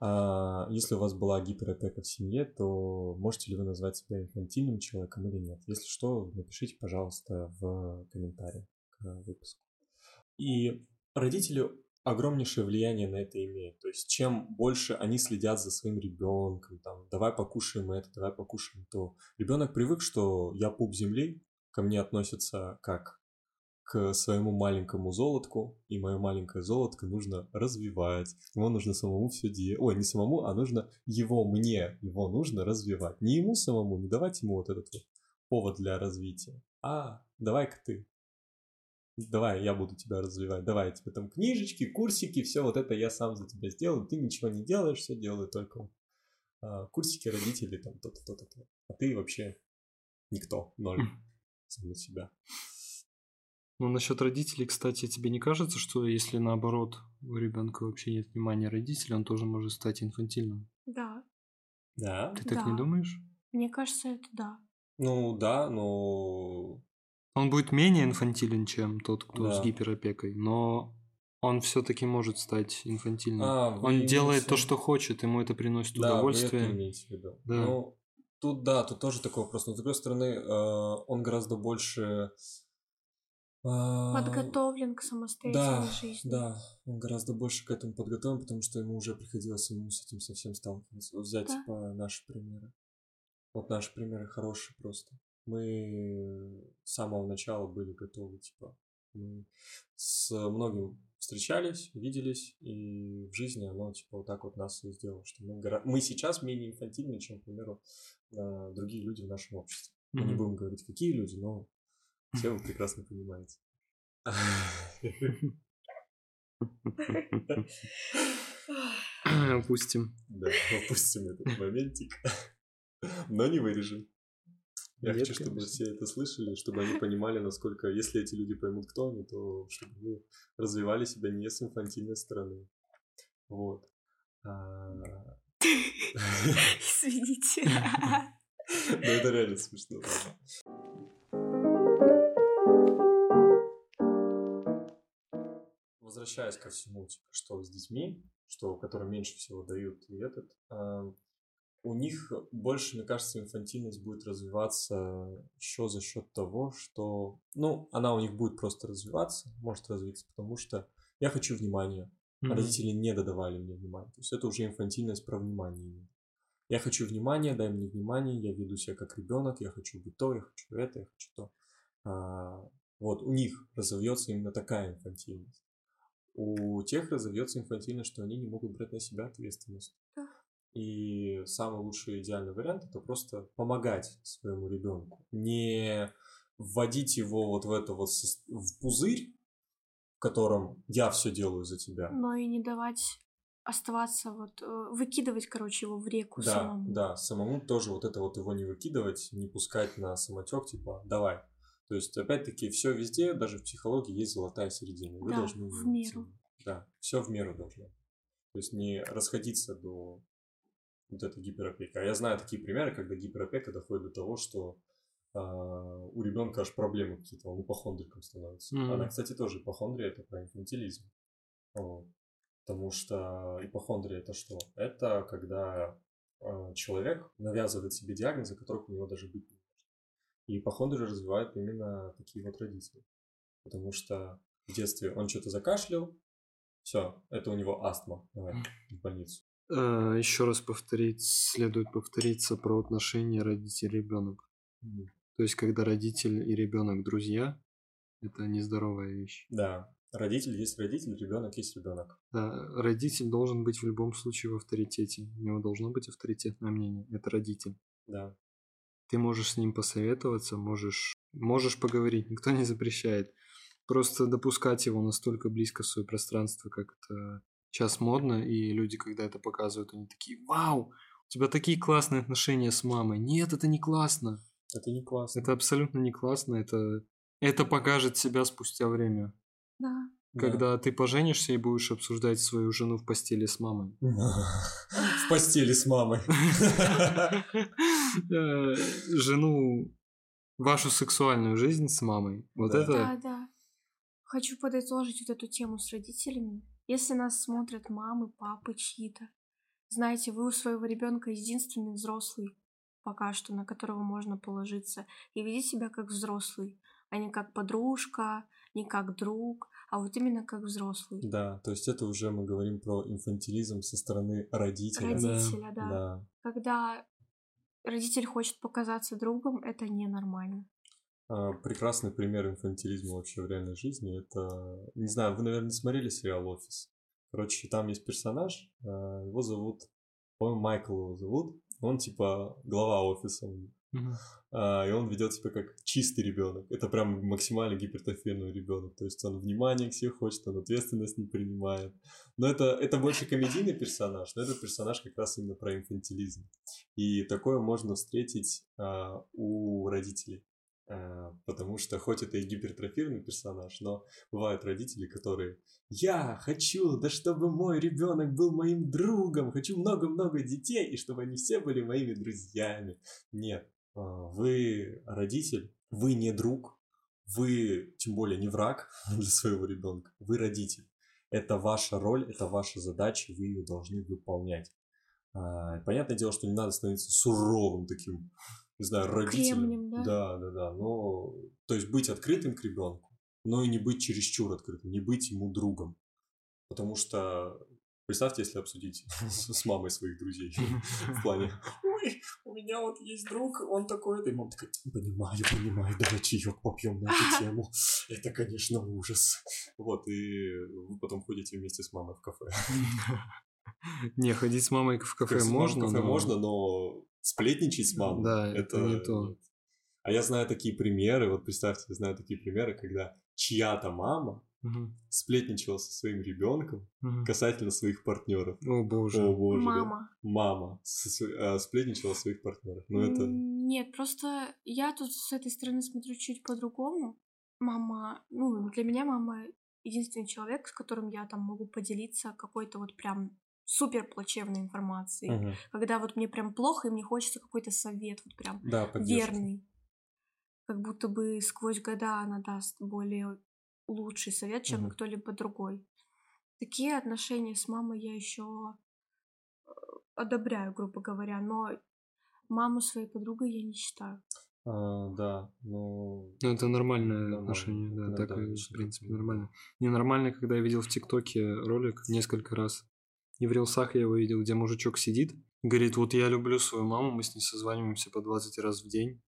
А, если у вас была гиперопека в семье, то можете ли вы назвать себя инфантильным человеком или нет? Если что, напишите, пожалуйста, в комментариях к выпуску. И родители огромнейшее влияние на это имеют. То есть, чем больше они следят за своим ребенком, там, давай покушаем это, давай покушаем то. Ребенок привык, что я пуп земли, ко мне относятся как к своему маленькому золотку, и мое маленькое золотко нужно развивать. Ему нужно самому все делать. Ой, не самому, а нужно его мне, его нужно развивать. Не ему самому, не давать ему вот этот вот повод для развития, а давай-ка ты. Давай, я буду тебя развивать. Давай, тебе там книжечки, курсики, все вот это я сам за тебя сделаю. Ты ничего не делаешь, все делаю только а, курсики родителей, там то-то, то-то, то. А ты вообще никто, ноль сам на себя. Ну, насчет родителей, кстати, тебе не кажется, что если наоборот у ребенка вообще нет внимания родителей, он тоже может стать инфантильным? Да, Да? Ты так не Да. думаешь? мне кажется, это да. Ну да, но Он будет менее инфантилен, чем тот, кто с Да. гиперопекой, но он все-таки может стать инфантильным. А, он делает имеете- то, что хочет, ему это приносит Да, вы это удовольствие. имеете в виду. Да. Ну, тут да, тут тоже такой вопрос. Но с другой стороны, э, он гораздо больше... а, Подготовлен к самостоятельной Да, жизни. да, он гораздо больше к этому подготовлен, потому что ему уже приходилось ему с этим совсем сталкиваться. Вот взять Да. типа наши примеры. Вот наши примеры хорошие просто. Мы с самого начала были готовы, типа, мы с многим встречались, виделись, и в жизни оно, типа, вот так вот нас и сделало, что мы, гора- мы сейчас менее инфантильны, чем, к примеру, а, другие люди в нашем обществе. Мы не Мгм. будем говорить, какие люди, но все вы прекрасно понимаете. (laughs) Опустим. Да, опустим этот моментик, но не вырежем. Я Нет, хочу, чтобы конечно. все это слышали, чтобы они понимали, насколько, если эти люди поймут, кто они, то чтобы вы развивали себя не с инфантильной стороны. Вот. А, (laughs) Извините. Ну, это реально смешно. возвращаясь ко всему, типа, что с детьми, что, которые меньше всего дают, и этот, э, у них больше, мне кажется, инфантильность будет развиваться еще за счет того, что, ну, она у них будет просто развиваться, может развиться, потому что я хочу внимания, mm-hmm. родители не додавали мне внимания, то есть это уже инфантильность про внимание. Я хочу внимания, дай мне внимание, я веду себя как ребенок, я хочу быть то, я хочу это, я хочу то. А, вот у них разовьется именно такая инфантильность. У тех разовьется инфантильность, что они не могут брать на себя ответственность. И самый лучший идеальный вариант это просто помогать своему ребенку. Не вводить его вот в это вот в пузырь, в котором я все делаю за тебя. Но и не давать оставаться вот э, выкидывать, короче, его в реку да, самому. Да, самому тоже вот это вот его не выкидывать, не пускать на самотек, типа давай. То есть опять-таки все везде, даже в психологии есть золотая середина. Вы да, должны в меру. Да, все в меру должно. То есть не расходиться до вот этой гиперопеки. А я знаю такие примеры, когда гиперопека доходит до того, что э, у ребенка аж проблемы какие-то, он ипохондриком становится. Mm-hmm. Она, кстати, тоже ипохондрия, это про инфантилизм. Вот. Потому что ипохондрия это что? Это когда э, человек навязывает себе диагнозы, которых у него даже быть не может. И ипохондрию развивают именно такие вот родители. Потому что в детстве он что-то закашлял, все, это у него астма, давай, в больницу. А, еще раз повторить, следует повториться про отношения родитель-ребенок. То есть, когда родитель и ребенок друзья, это нездоровая вещь. Да, родитель есть родитель, ребенок есть ребенок. Да, родитель должен быть в любом случае в авторитете. У него должно быть авторитетное мнение. Это родитель. Да. Ты можешь с ним посоветоваться, можешь, можешь поговорить, никто не запрещает. Просто допускать его настолько близко в свое пространство, как это сейчас модно, и люди, когда это показывают, они такие, вау, у тебя такие классные отношения с мамой. Нет, это не классно. Это не классно. Это абсолютно не классно. Это, это покажет себя спустя время. Да. Когда да. ты поженишься и будешь обсуждать свою жену в постели с мамой. (laughs) В постели с мамой. (laughs) Э, жену, вашу сексуальную жизнь с мамой. Вот это... Да, да. Хочу подытожить вот эту тему с родителями. Если нас смотрят мамы, папы чьи-то, знаете, вы у своего ребенка единственный взрослый пока что, на которого можно положиться, и ведите себя как взрослый, а не как подружка, не как друг, а вот именно как взрослый. Да, то есть это уже мы говорим про инфантилизм со стороны родителя. Родителя, да. да. да. Когда родитель хочет показаться другом, это ненормально. А, прекрасный пример инфантилизма вообще в реальной жизни. Это, не знаю, вы, наверное, смотрели сериал «Офис». Короче, там есть персонаж, а, его зовут, по-моему, Майкл его зовут. Он типа глава офиса. Uh-huh. и он ведет себя как чистый ребенок. Это прям максимально гипертрофированный ребенок. То есть он внимание к себе хочет, он ответственность не принимает. Но это, это больше комедийный персонаж, но этот персонаж как раз именно про инфантилизм. И такое можно встретить а, у родителей. А, потому что хоть это и гипертрофированный персонаж, но бывают родители, которые «Я хочу, да чтобы мой ребенок был моим другом, хочу много-много детей, и чтобы они все были моими друзьями». Нет, а, вы родитель, вы не друг, вы тем более не враг (laughs) для своего ребенка, вы родитель. Это ваша роль, это ваша задача, вы ее должны выполнять. А, понятное дело, что не надо становиться суровым таким не знаю, родителям. Кремнем, да? Да, да, да. Но, то есть быть открытым к ребенку, но и не быть чересчур открытым, не быть ему другом. Потому что представьте, если обсудить (laughs) с мамой своих друзей (laughs) в плане «Ой, у меня вот есть друг, он такой-то». И мама такая «Понимаю, понимаю, давай чаек попьем на эту (laughs) тему. Это, конечно, ужас». Вот, и вы потом ходите вместе с мамой в кафе. Не, ходить с мамой в кафе можно, в кафе можно, но сплетничать с мамой. Да, это, это не то. А я знаю такие примеры, вот представьте, я знаю такие примеры, когда чья-то мама угу. сплетничала со своим ребенком угу. касательно своих партнеров. О боже. О боже. Мама. Да. Мама с, э, сплетничала своих партнеров. Ну это. Нет, просто я тут с этой стороны смотрю чуть по-другому. Мама, ну для меня мама единственный человек, с которым я там могу поделиться какой-то вот прям супер плачевной информации. Угу. Когда вот мне прям плохо, и мне хочется какой-то совет, вот прям да, верный. Как будто бы сквозь года она даст более лучший совет, чем угу. кто-либо другой. такие отношения с мамой я еще э, одобряю, грубо говоря, но маму своей подругой я не считаю. А, да, ну... Ну, это нормальное нормально. отношение, да, так, да, в принципе, нормально. Ненормально, когда я видел в ТикТоке ролик несколько раз, и в рилсах я его видел, где мужичок сидит, говорит, вот я люблю свою маму, мы с ней созваниваемся по 20 раз в день.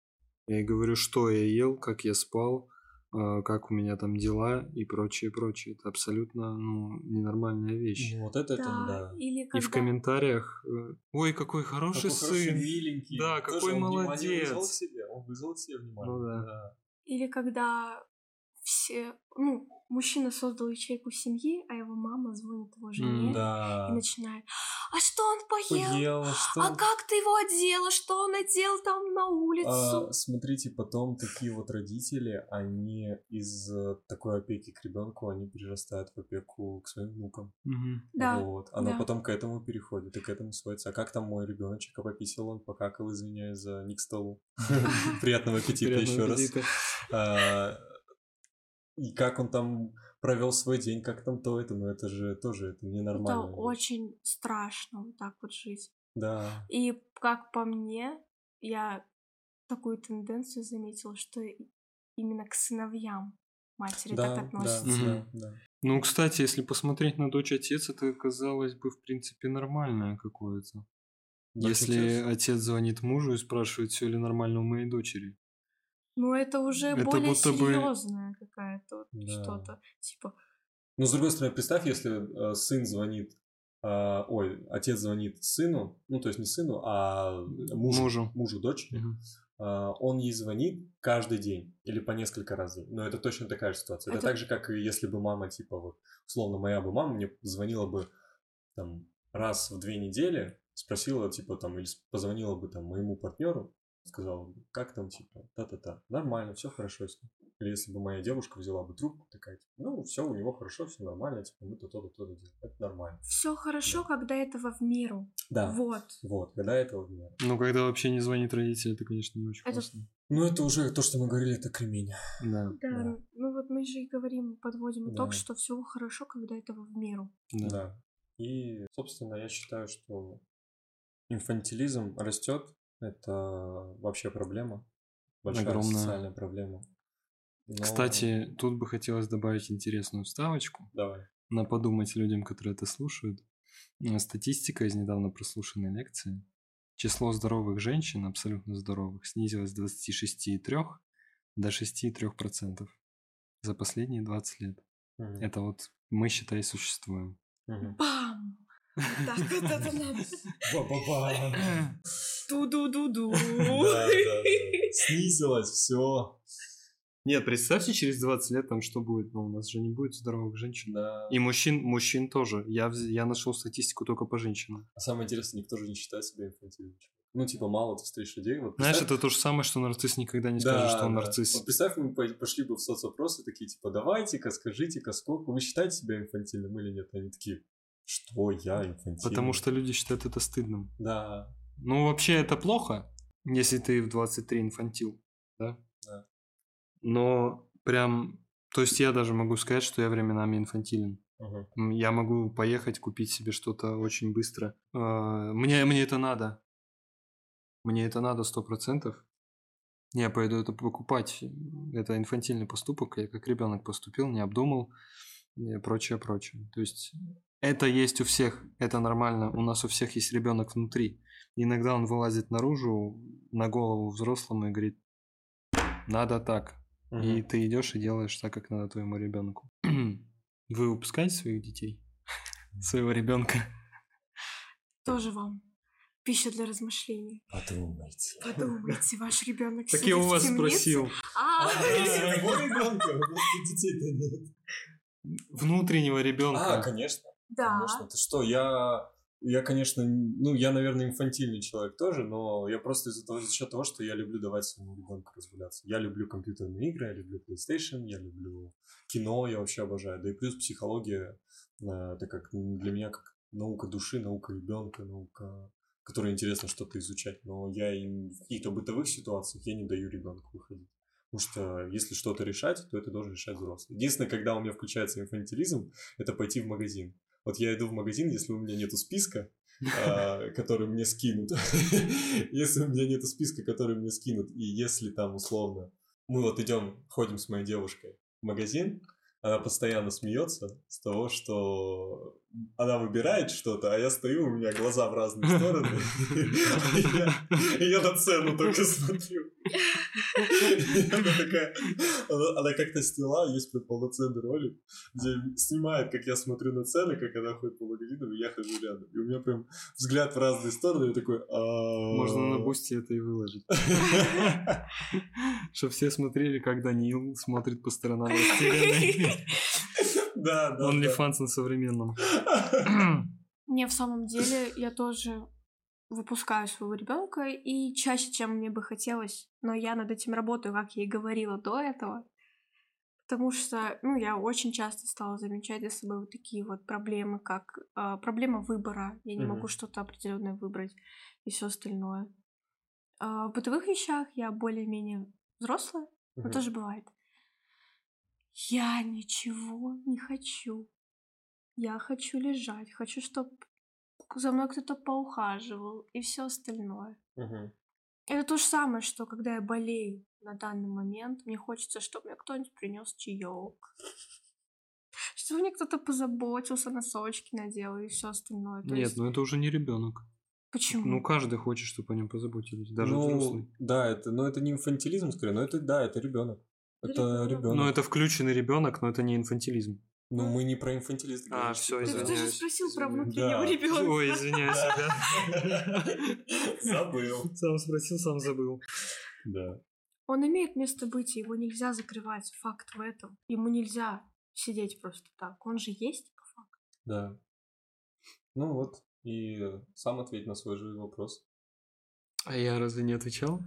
Я ей говорю, что я ел, как я спал, а, как у меня там дела и прочее, прочее. Это абсолютно ну, ненормальная вещь. Ну, вот это, да. это да. Или когда... И в комментариях, э, ой, какой хороший какой сын. Хороший, миленький. Да, какой Тоже молодец. Он вызвал себе, он вызвал себе внимание. Ну, да. да. Или когда все, ну, мужчина создал ячейку семьи, а его мама звонит его жене да. и начинает, а что он поел? поел а что... а как ты его одела? Что он одел там на улицу? А, смотрите, потом такие вот родители, они из э, такой опеки к ребенку, они перерастают в опеку к своим внукам. Угу. Да. Вот. Оно да. потом к этому переходит и к этому сводится. А как там мой ребеночек, а пописал он, покакал, извиняюсь за ник столу. (laughs) Приятного аппетита еще раз. И как он там провел свой день, как там то это, ну это же тоже это ненормально. Это очень страшно вот так вот жить. Да. И как по мне, я такую тенденцию заметила, что именно к сыновьям матери да, так относятся. Да, да, да. Ну, кстати, если посмотреть на дочь отец, это казалось бы, в принципе, нормальное какое-то. Если отец звонит мужу и спрашивает, все ли нормально у моей дочери. Ну, это уже это более серьезная бы... какая-то да. что-то. Типа. Ну, с другой стороны, представь, если э, сын звонит, э, ой, отец звонит сыну, ну, то есть не сыну, а мужу, мужу, мужу дочери, угу. Uh, он ей звонит каждый день или по несколько раз в день. Но это точно такая же ситуация. Это... это так же, как и если бы мама, типа, вот, условно, моя бы мама мне звонила бы там раз в две недели, спросила, типа, там, или позвонила бы там моему партнеру, сказал, как там, типа, та-та-та, нормально, все хорошо с ним. Или если бы моя девушка взяла бы трубку, такая, типа, ну, все у него хорошо, все нормально, типа, мы то то-то, то-то делаем. Это нормально. Все хорошо, да. когда этого в меру. Да. Вот. Вот, когда этого в меру. Ну, когда вообще не звонит родитель, это, конечно, не очень это... классно. Ну, это уже то, что мы говорили, это кремень. Да. да. Да, ну вот мы же и говорим, подводим итог, да. что все хорошо, когда этого в меру. Да. да. И, собственно, я считаю, что инфантилизм растет это вообще проблема. Большая Огромная. социальная проблема. Но... Кстати, тут бы хотелось добавить интересную вставочку. Давай. На подумать людям, которые это слушают. Статистика из недавно прослушанной лекции. Число здоровых женщин, абсолютно здоровых, снизилось с 26,3 до 6,3% за последние 20 лет. Угу. Это вот мы, считай, существуем. Угу. Бам! Так, вот это надо. Ба-ба-ба. Ту-ду-ду-ду. Снизилось все. Нет, представьте, через 20 лет там что будет? Ну, у нас же не будет здоровых женщин. Да. И мужчин, мужчин тоже. Я, я нашел статистику только по женщинам. А самое интересное, никто же не считает себя инфантильным. Ну, типа, мало ты встретишь людей. Вот представь... Знаешь, это то же самое, что нарцисс никогда не скажет, да, что он да. нарцисс. Вот представь, мы пошли бы в соцопросы, такие, типа, давайте-ка, скажите-ка, сколько вы считаете себя инфантильным или нет? Они такие, что я инфантильный? Потому что люди считают это стыдным. Да. Ну, вообще это плохо, если ты в 23 инфантил, да? Да. Но прям... То есть я даже могу сказать, что я временами инфантилен. Угу. Я могу поехать купить себе что-то очень быстро. А, мне, мне это надо. Мне это надо сто процентов. Я пойду это покупать. Это инфантильный поступок. Я как ребенок поступил, не обдумал и прочее, прочее. То есть это есть у всех, это нормально. У нас у всех есть ребенок внутри. иногда он вылазит наружу на голову взрослому и говорит, надо так. Угу. И ты идешь и делаешь так, как надо твоему ребенку. (clears throat) Вы выпускаете своих детей? Своего ребенка? Тоже вам пища для размышлений. Подумайте. Подумайте, (laughs) ваш ребенок Так я у вас спросил. А, а своего ребенка? У нас детей-то нет. Внутреннего ребенка. А, конечно. Да. Конечно, что, я, я, конечно, ну, я, наверное, инфантильный человек тоже, но я просто из-за того, за счет того, что я люблю давать своему ребенку разгуляться. Я люблю компьютерные игры, я люблю PlayStation, я люблю кино, я вообще обожаю. Да и плюс психология, э, это как для меня как наука души, наука ребенка, наука, которой интересно что-то изучать. Но я им в каких-то бытовых ситуациях я не даю ребенку выходить. Потому что если что-то решать, то это должен решать взрослый. Единственное, когда у меня включается инфантилизм, это пойти в магазин. Вот я иду в магазин, если у меня нету списка, (laughs) а, который мне скинут. (laughs) Если у меня нету списка, который мне скинут, и если там условно мы вот идем, ходим с моей девушкой в магазин, она постоянно смеется с того, что она выбирает что-то, а я стою, у меня глаза в разные (laughs) стороны, и я на цену только смотрю. Она такая, она как-то сняла, есть полноценный ролик, где снимает, как я смотрю на цены, как она ходит по магазинам, и я хожу рядом. И у меня прям взгляд в разные стороны, и такой... Можно на бусте это и выложить. (laughs) Чтобы все смотрели, как Даниил смотрит по сторонам (laughs) Да, да. Он ли фанс на современном. (laughs) Не, в самом деле, я тоже выпускаю своего ребенка и чаще, чем мне бы хотелось, но я над этим работаю, как я и говорила до этого. Потому что, ну, я очень часто стала замечать за собой вот такие вот проблемы, как э, проблема выбора. Я не mm-hmm. могу что-то определенное выбрать и все остальное. Э, в бытовых вещах я более-менее взрослая, mm-hmm. но тоже бывает. Я ничего не хочу. Я хочу лежать, хочу, чтобы за мной кто-то поухаживал и все остальное. Угу. Это то же самое, что когда я болею на данный момент, мне хочется, чтобы мне кто-нибудь принес чаек. (laughs) Чтобы мне кто-то позаботился, носочки надел и все остальное. То Нет, есть... ну это уже не ребенок. Почему? Ну, каждый хочет, чтобы о нем позаботились, даже ну, взрослый. Да, это, но это не инфантилизм, скорее, но это, да, это ребенок. Это ребенок. Ну, это включенный ребенок, но это не инфантилизм. Ну, мы не про инфантилизм А, все, извиняюсь. Ты же спросил про внутреннего да. ребенка. Ой, извиняюсь, ребят. (laughs) Забыл. (laughs) Сам спросил, сам забыл. Да. Он имеет место быть, его нельзя закрывать. Факт в этом. Ему нельзя сидеть просто так. Он же есть как факт. Да. Ну вот, и сам ответь на свой же вопрос. А я разве не отвечал?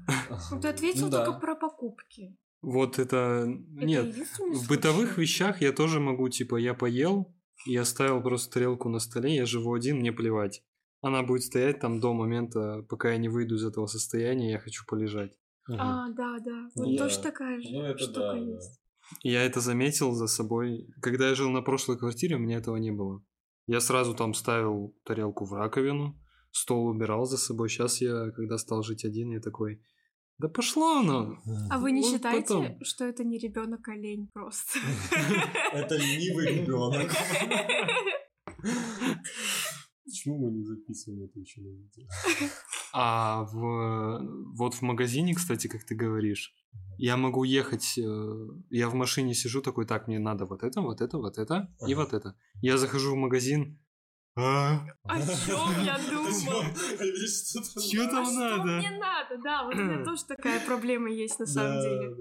Ну, ты ответил ну, только да. про покупки. Вот это... это Нет, в бытовых вещах я тоже могу, типа, я поел, и оставил просто тарелку на столе, я живу один, мне плевать. Она будет стоять там до момента, пока я не выйду из этого состояния, я хочу полежать. А, да, да. Вот ну, тоже такая же ну, это штука да, есть. Да. Я это заметил за собой. Когда я жил на прошлой квартире, у меня этого не было. Я сразу там ставил тарелку в раковину, стол убирал за собой. Сейчас я, когда стал жить один, я такой, да пошла она. А вы не вот считаете, потом. что это не ребенок а лень просто? (laughs) Это ленивый ребенок. Почему мы не записываем это еще на видео? А в, вот в магазине, кстати, как ты говоришь, я могу ехать, э, я в машине сижу такой, так, мне надо вот это, вот это, вот это и вот это. Я захожу в магазин, а? О чем я думал? (laughs) Что там надо? мне надо? Да, вот у меня (clears throat) тоже такая проблема есть на самом деле.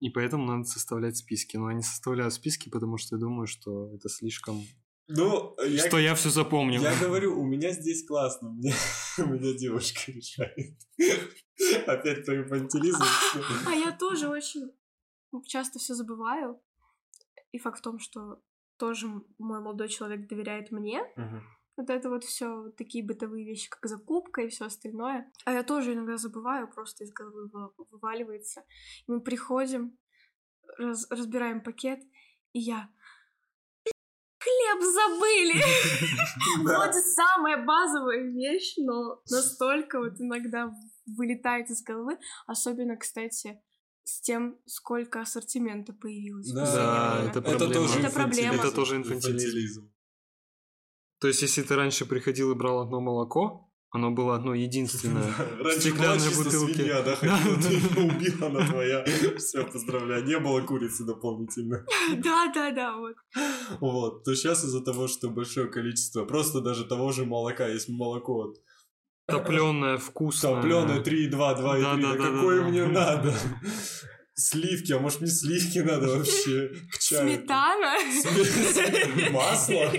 И поэтому надо составлять списки. Но я не составляю списки, потому что я думаю, что это слишком... Ну, я... Что я все запомнил. Я говорю, у меня здесь классно. (laughs) У меня, у меня девушка решает. (laughs) Опять про инфантилизм. А я тоже очень часто все забываю. И факт в том, что тоже мой молодой человек доверяет мне. Uh-huh. Вот это вот все такие бытовые вещи, как закупка и все остальное. А я тоже иногда забываю, просто из головы вываливается. И мы приходим, раз, разбираем пакет, и я хлеб забыли. (laughs) Вот самая базовая вещь, но настолько вот иногда вылетает из головы. Особенно, кстати, с тем, сколько ассортимента появилось. Да, да это, проблема. это тоже это проблема. Это тоже инфантилизм. То есть, если ты раньше приходил и брал одно молоко, оно было одно единственное. (laughs) Раньше стеклянной бутылке. Свинья, да, (laughs) хотела, ты убила, она твоя. Все, поздравляю. Не было курицы дополнительно. (laughs) Да, да, да, вот. Вот. То сейчас из-за того, что большое количество, просто даже того же молока, есть молоко Топленое, вкусное. Топленое 3,2, 2,3. Да, да, да, какое да, мне да. надо? Сливки, а может мне сливки надо вообще к чаю? Сметана? Масло?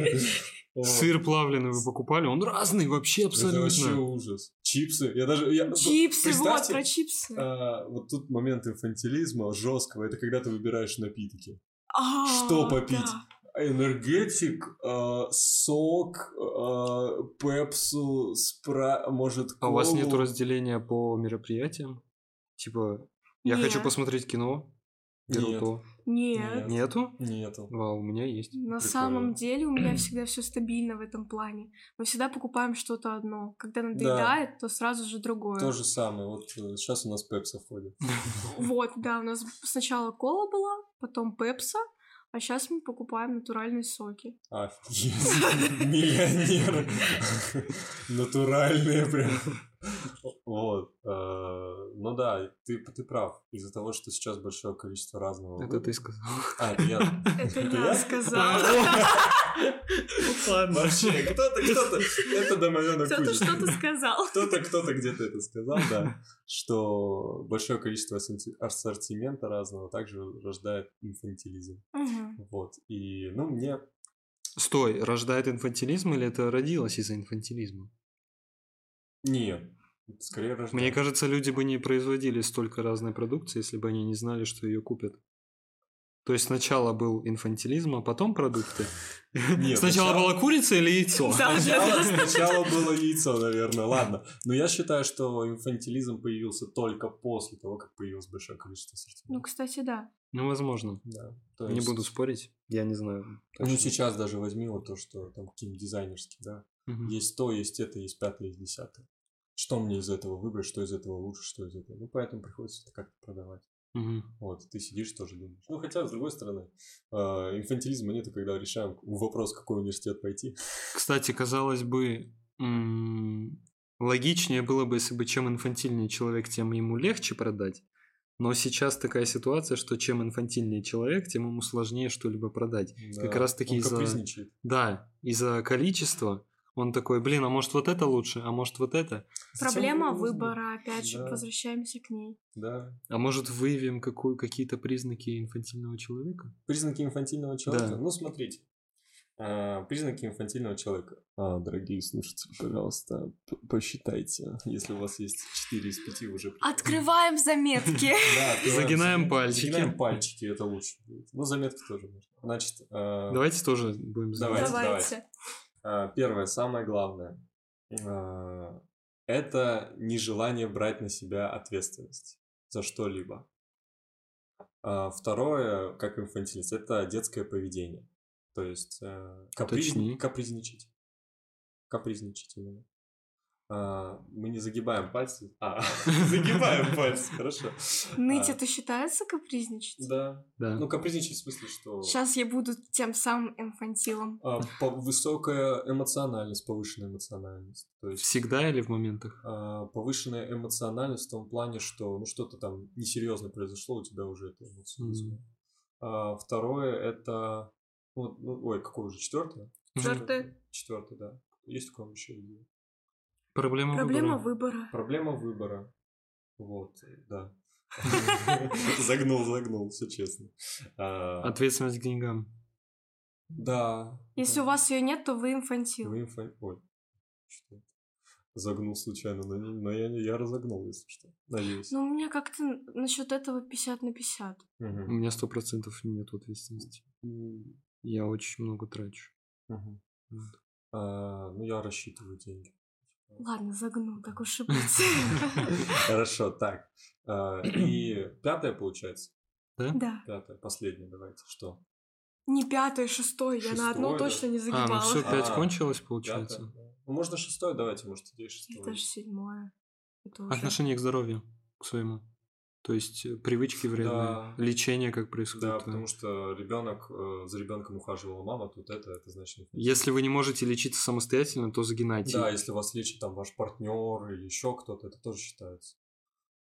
Сыр плавленый вы покупали, он разный вообще абсолютно. Это вообще ужас. Чипсы, я даже... Я, чипсы, вот, про чипсы. А, вот тут момент инфантилизма жесткого, это когда ты выбираешь напитки. А, Что попить? Да энергетик, э, сок, э, пепсу, спра, может, колу. А у вас нет разделения по мероприятиям? Типа, Я хочу посмотреть кино. Беру Нет. то. Нет. Нету? Нету. Вау, у меня есть. На Прикольно. самом деле у меня (clears throat) всегда все стабильно в этом плане. Мы всегда покупаем что-то одно. Когда надоедает, то сразу же другое. То же самое. Вот сейчас у нас Пепса входит. Вот, да, у нас сначала кола была, потом пепса, а сейчас мы покупаем натуральные соки. Офигеть. (laughs) Миллионеры. (laughs) Натуральные прям. Вот. э, Ну да, ты, ты прав. Из-за того, что сейчас большое количество разного... Это ты сказал. А, это я. Это я сказала. (laughs) Ладно. Вообще, кто-то, кто-то... Это домовенок Кто-то что-то сказал. Кто-то, кто-то где-то это сказал, да, что большое количество ассорти- ассортимента разного также рождает инфантилизм. Вот. И, ну, мне... Стой, рождает инфантилизм или это родилось из-за инфантилизма? Нет. Скорее рождает. Мне кажется, люди бы не производили столько разной продукции, если бы они не знали, что ее купят. То есть сначала был инфантилизм, а потом продукты. (laughs) Нет, Сначала сначала- была курица или яйцо? Сначала, сначала было яйцо, наверное. Ладно. Но я считаю, что инфантилизм появился только после того, как появилось большое количество Ну, ассортимента. кстати, да. Ну, возможно. Да. То Не буду спорить, я не знаю. Ну, сейчас даже возьми вот то, что там какие-нибудь дизайнерские, да. Есть то, есть это, есть пятое, есть десятое. Что мне из этого выбрать, что из этого лучше, что из этого. Ну, поэтому приходится это как-то продавать. Мгм. Вот, ты сидишь тоже думаешь. Ну, хотя, с другой стороны, э, инфантилизма нету, когда решаем вопрос, в какой университет пойти. Кстати, казалось бы, логичнее было бы, если бы чем инфантильнее человек, тем ему легче продать. Но сейчас такая ситуация, что чем инфантильнее человек, тем ему сложнее что-либо продать. Как Да, раз таки из-за-. Да, из-за количества он такой, блин, а может вот это лучше, а может вот это, Проблема нужно? выбора, опять же, Да. возвращаемся к ней. Да. а может выявим какую, какие-то признаки инфантильного человека? Признаки инфантильного человека? Да. Ну, смотрите. А, признаки инфантильного человека. А, дорогие слушатели, пожалуйста, посчитайте, если у вас есть 4 из 5 уже. Открываем заметки. (laughs) Загинаем пальчики. Загинаем пальчики, это лучше будет. Ну, заметки тоже можно. Значит, а, Давайте тоже будем Давайте. Давайте. А, первое, самое главное. а, Это нежелание брать на себя ответственность за что-либо. А, Второе, как инфантилист, это детское поведение. То есть э, каприз- капризничать. Капризничать именно. А, Мы не загибаем пальцы. А, (laughs) загибаем пальцы, хорошо. Ныть А, это считается капризничать? Да. Да. Ну, капризничать в смысле, что... Сейчас я буду тем самым инфантилом. а, по- Высокая эмоциональность, повышенная эмоциональность. То есть Всегда или в моментах? а, повышенная эмоциональность в том плане, что ну что-то там несерьезно произошло, у тебя уже это. А, второе это ну, ну, ой, какое уже четвертое? Четвертое. Четвертое, да. Есть у кого еще идея? Проблема, Проблема выбора. выбора. Проблема выбора. Вот, да. (laughs) Загнул, загнул, все честно. А, Ответственность к деньгам. Да. Если у вас ее нет, то вы инфантил. Вы инфа- Ой, что это? Загнул случайно, но, не- но я, я разогнул, если что. Надеюсь. Ну, у меня как-то насчет этого 50 на 50. Мгм. У меня сто процентов нет ответственности. Я очень много трачу. мгм. Вот. А, Ну, я рассчитываю деньги. Ладно, загнул, так уж и (laughs) быть. Хорошо, так. А, И (clears throat) пятое получается. Да. Пятое, последнее, давайте. Что? Не пятое, шестое. Я на одно да. точно не А, ну все, пять А, кончилось, получается. да. Ну, можно шестое, давайте, может, идея шестое. Это же седьмое. Отношение к здоровью, к своему. То есть э, привычки вредные, Да. лечение как происходит. Да, твое. потому что ребенок за ребенком ухаживала мама, тут это, это значит. Если вы не можете лечиться самостоятельно, то загинайте. Да, если вас лечит там ваш партнер или еще кто-то, это тоже считается.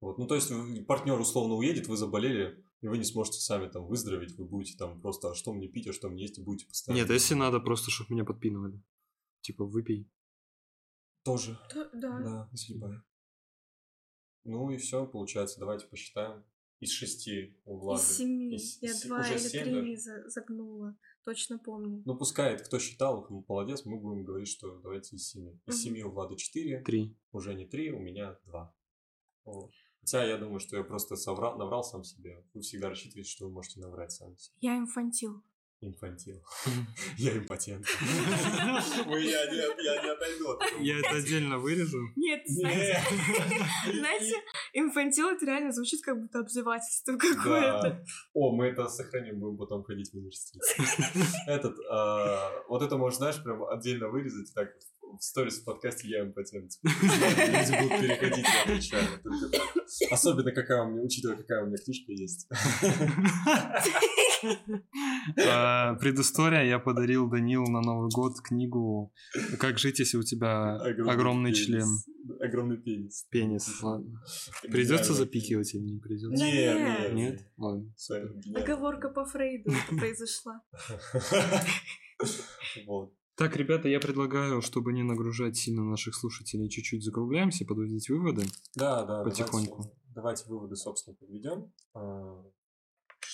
Вот. Ну, то есть, партнер условно уедет, вы заболели, и вы не сможете сами там выздороветь, вы будете там просто, а что мне пить, а что мне есть, и будете постоянно. Нет, если надо, просто чтобы меня подпинывали. Типа, выпей. Тоже, Да, да. да, съебай. Ну и все, получается, давайте посчитаем. Из шести у Влады. Из семи. Из- Я из- два или семь три за- загнула. Точно помню. Ну, пускай, кто считал, ему молодец, мы будем говорить, что давайте из семи. Из Мгм. семи у Влады четыре, Три. уже не три, у меня два. Вот. Хотя я думаю, что я просто соврал, наврал сам себе. Вы всегда рассчитываете, что вы можете наврать сами себе. Я инфантил. Инфантил. (laughs) Я импотент. (laughs) Я не отойду. Я это отдельно вырежу. Нет, (laughs) знаете, инфантил это реально звучит как будто обзывательство какое-то. О, мы это сохраним, будем потом ходить в университет. Этот, а, вот это можно, знаешь, прям отдельно вырезать, так в сторис в подкасте я импотент. Люди будут переходить, я отвечаю. Особенно, какая у меня, учитывая, какая у меня книжка есть. (laughs) А, предыстория. Я подарил Данилу на Новый год книгу «Как жить, если у тебя огромный член». Огромный пенис. Пенис, ладно. Придется запикивать или не придется? Нет. Нет? Ладно. Оговорка по Фрейду (laughs) произошла. (laughs) Вот. Так, ребята, я предлагаю, чтобы не нагружать сильно наших слушателей, чуть-чуть закругляемся, подводить выводы. Да, да. Потихоньку. Давайте, давайте выводы, собственно, подведем.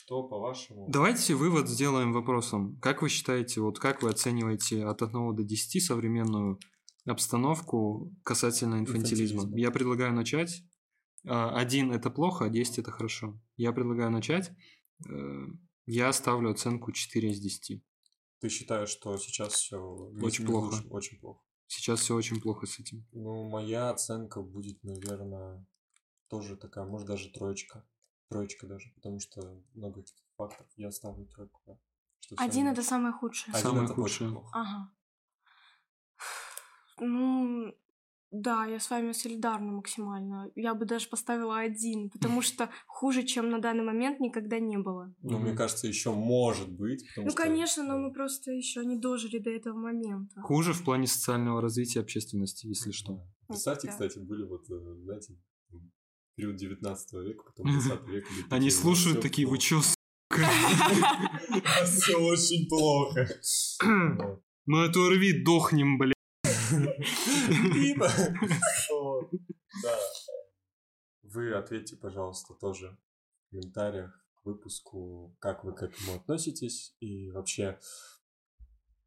Что, по-вашему... Давайте вывод сделаем вопросом. Как вы считаете, вот как вы оцениваете от 1 до 10 современную обстановку касательно инфантилизма? Инфантилизма. Я предлагаю начать. А, Один – это плохо, а 10 – это хорошо. Я предлагаю начать. Э, Я ставлю оценку 4 из 10. Ты считаешь, что сейчас все Очень плохо. Очень плохо. Сейчас все очень плохо с этим. Ну, моя оценка будет, наверное, тоже такая, может, даже троечка. Троечка даже, потому что много этих фактов. Я ставлю тройку, да. Что Один это самое худшее. Один Самое это очень худшее. плохо. Ага. Ну, да, я с вами солидарна максимально. Я бы даже поставила один, потому (laughs) что хуже, чем на данный момент, никогда не было. Ну, мне кажется, еще может быть. Ну, что- конечно, но мы просто еще не дожили до этого момента. Хуже в плане социального развития общественности, если что. Представьте, Да. кстати, были вот, э, знаете, период 19 века, потом 20 века. Они слушают «Ну, такие, вы чё, сука? (laughs) Все очень плохо. Ну это рви, дохнем, бля. Да. Вы ответьте, пожалуйста, тоже в комментариях к выпуску, как вы к этому относитесь, и вообще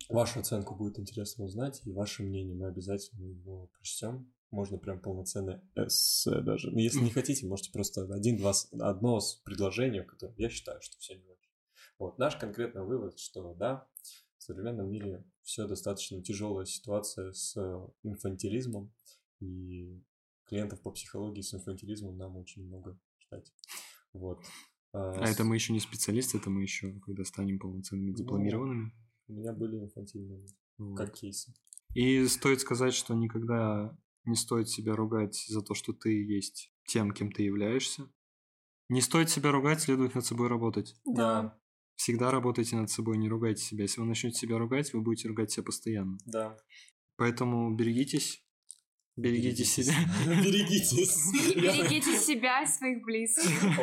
вашу оценку будет интересно узнать, и ваше мнение мы обязательно его прочтем. Можно прям полноценное эссе даже. Но если не хотите, можете просто один-два, с- одно с предложение, которое я считаю, что все не очень. Вот, наш конкретный вывод, что да, в современном мире все достаточно тяжелая ситуация с инфантилизмом, и клиентов по психологии с инфантилизмом нам очень много ждать. Вот. А это мы еще не специалисты, это мы еще, когда станем полноценными дипломированными. У меня были инфантильные Вот. как кейсы. И стоит сказать, что никогда не стоит себя ругать за то, что ты есть тем, кем ты являешься. Не стоит себя ругать, следует над собой работать. Да. Всегда работайте над собой, не ругайте себя. Если вы начнете себя ругать, вы будете ругать себя постоянно. Да. Поэтому берегитесь, берегите себя. (laughs) (laughs) (laughs) Берегитесь. Берегите себя и своих близких.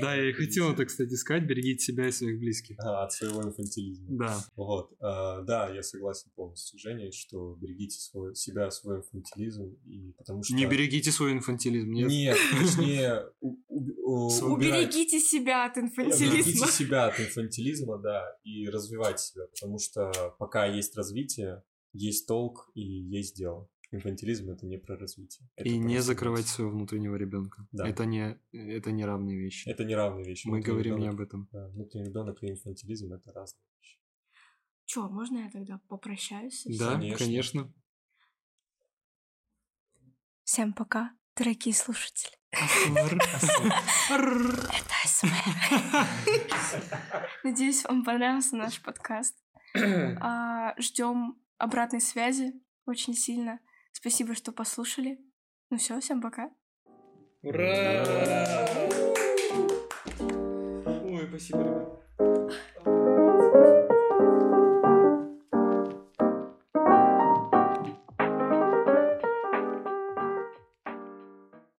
Да, я и хотел это, кстати, сказать. Берегите себя и своих близких. А, От своего инфантилизма. Да. Вот, а, да, я согласен полностью с Женей, что берегите свой, себя, свой инфантилизм, и потому что... Не берегите свой инфантилизм. Нет. Нет, точнее, (laughs) Уберегите себя от инфантилизма. себя от инфантилизма, да, и развивайте себя, потому что пока есть развитие, есть толк и есть дело. Инфантилизм это не про развитие. Это И про не развитие. закрывать своего внутреннего ребенка. Да. Это не это не равные вещи. Это не равные вещи. Мы Внутренний говорим не ребенок- об этом. да, внутренний ребенок и инфантилизм это разные вещи. Чё, можно я тогда попрощаюсь? Да, Конечно. конечно. Всем пока, дорогие слушатели. Это АСМР. Надеюсь, вам понравился наш подкаст. (clears throat) Ждем обратной связи очень сильно. Спасибо, что послушали. Ну все, всем пока. Ура! Ой, спасибо, ребят.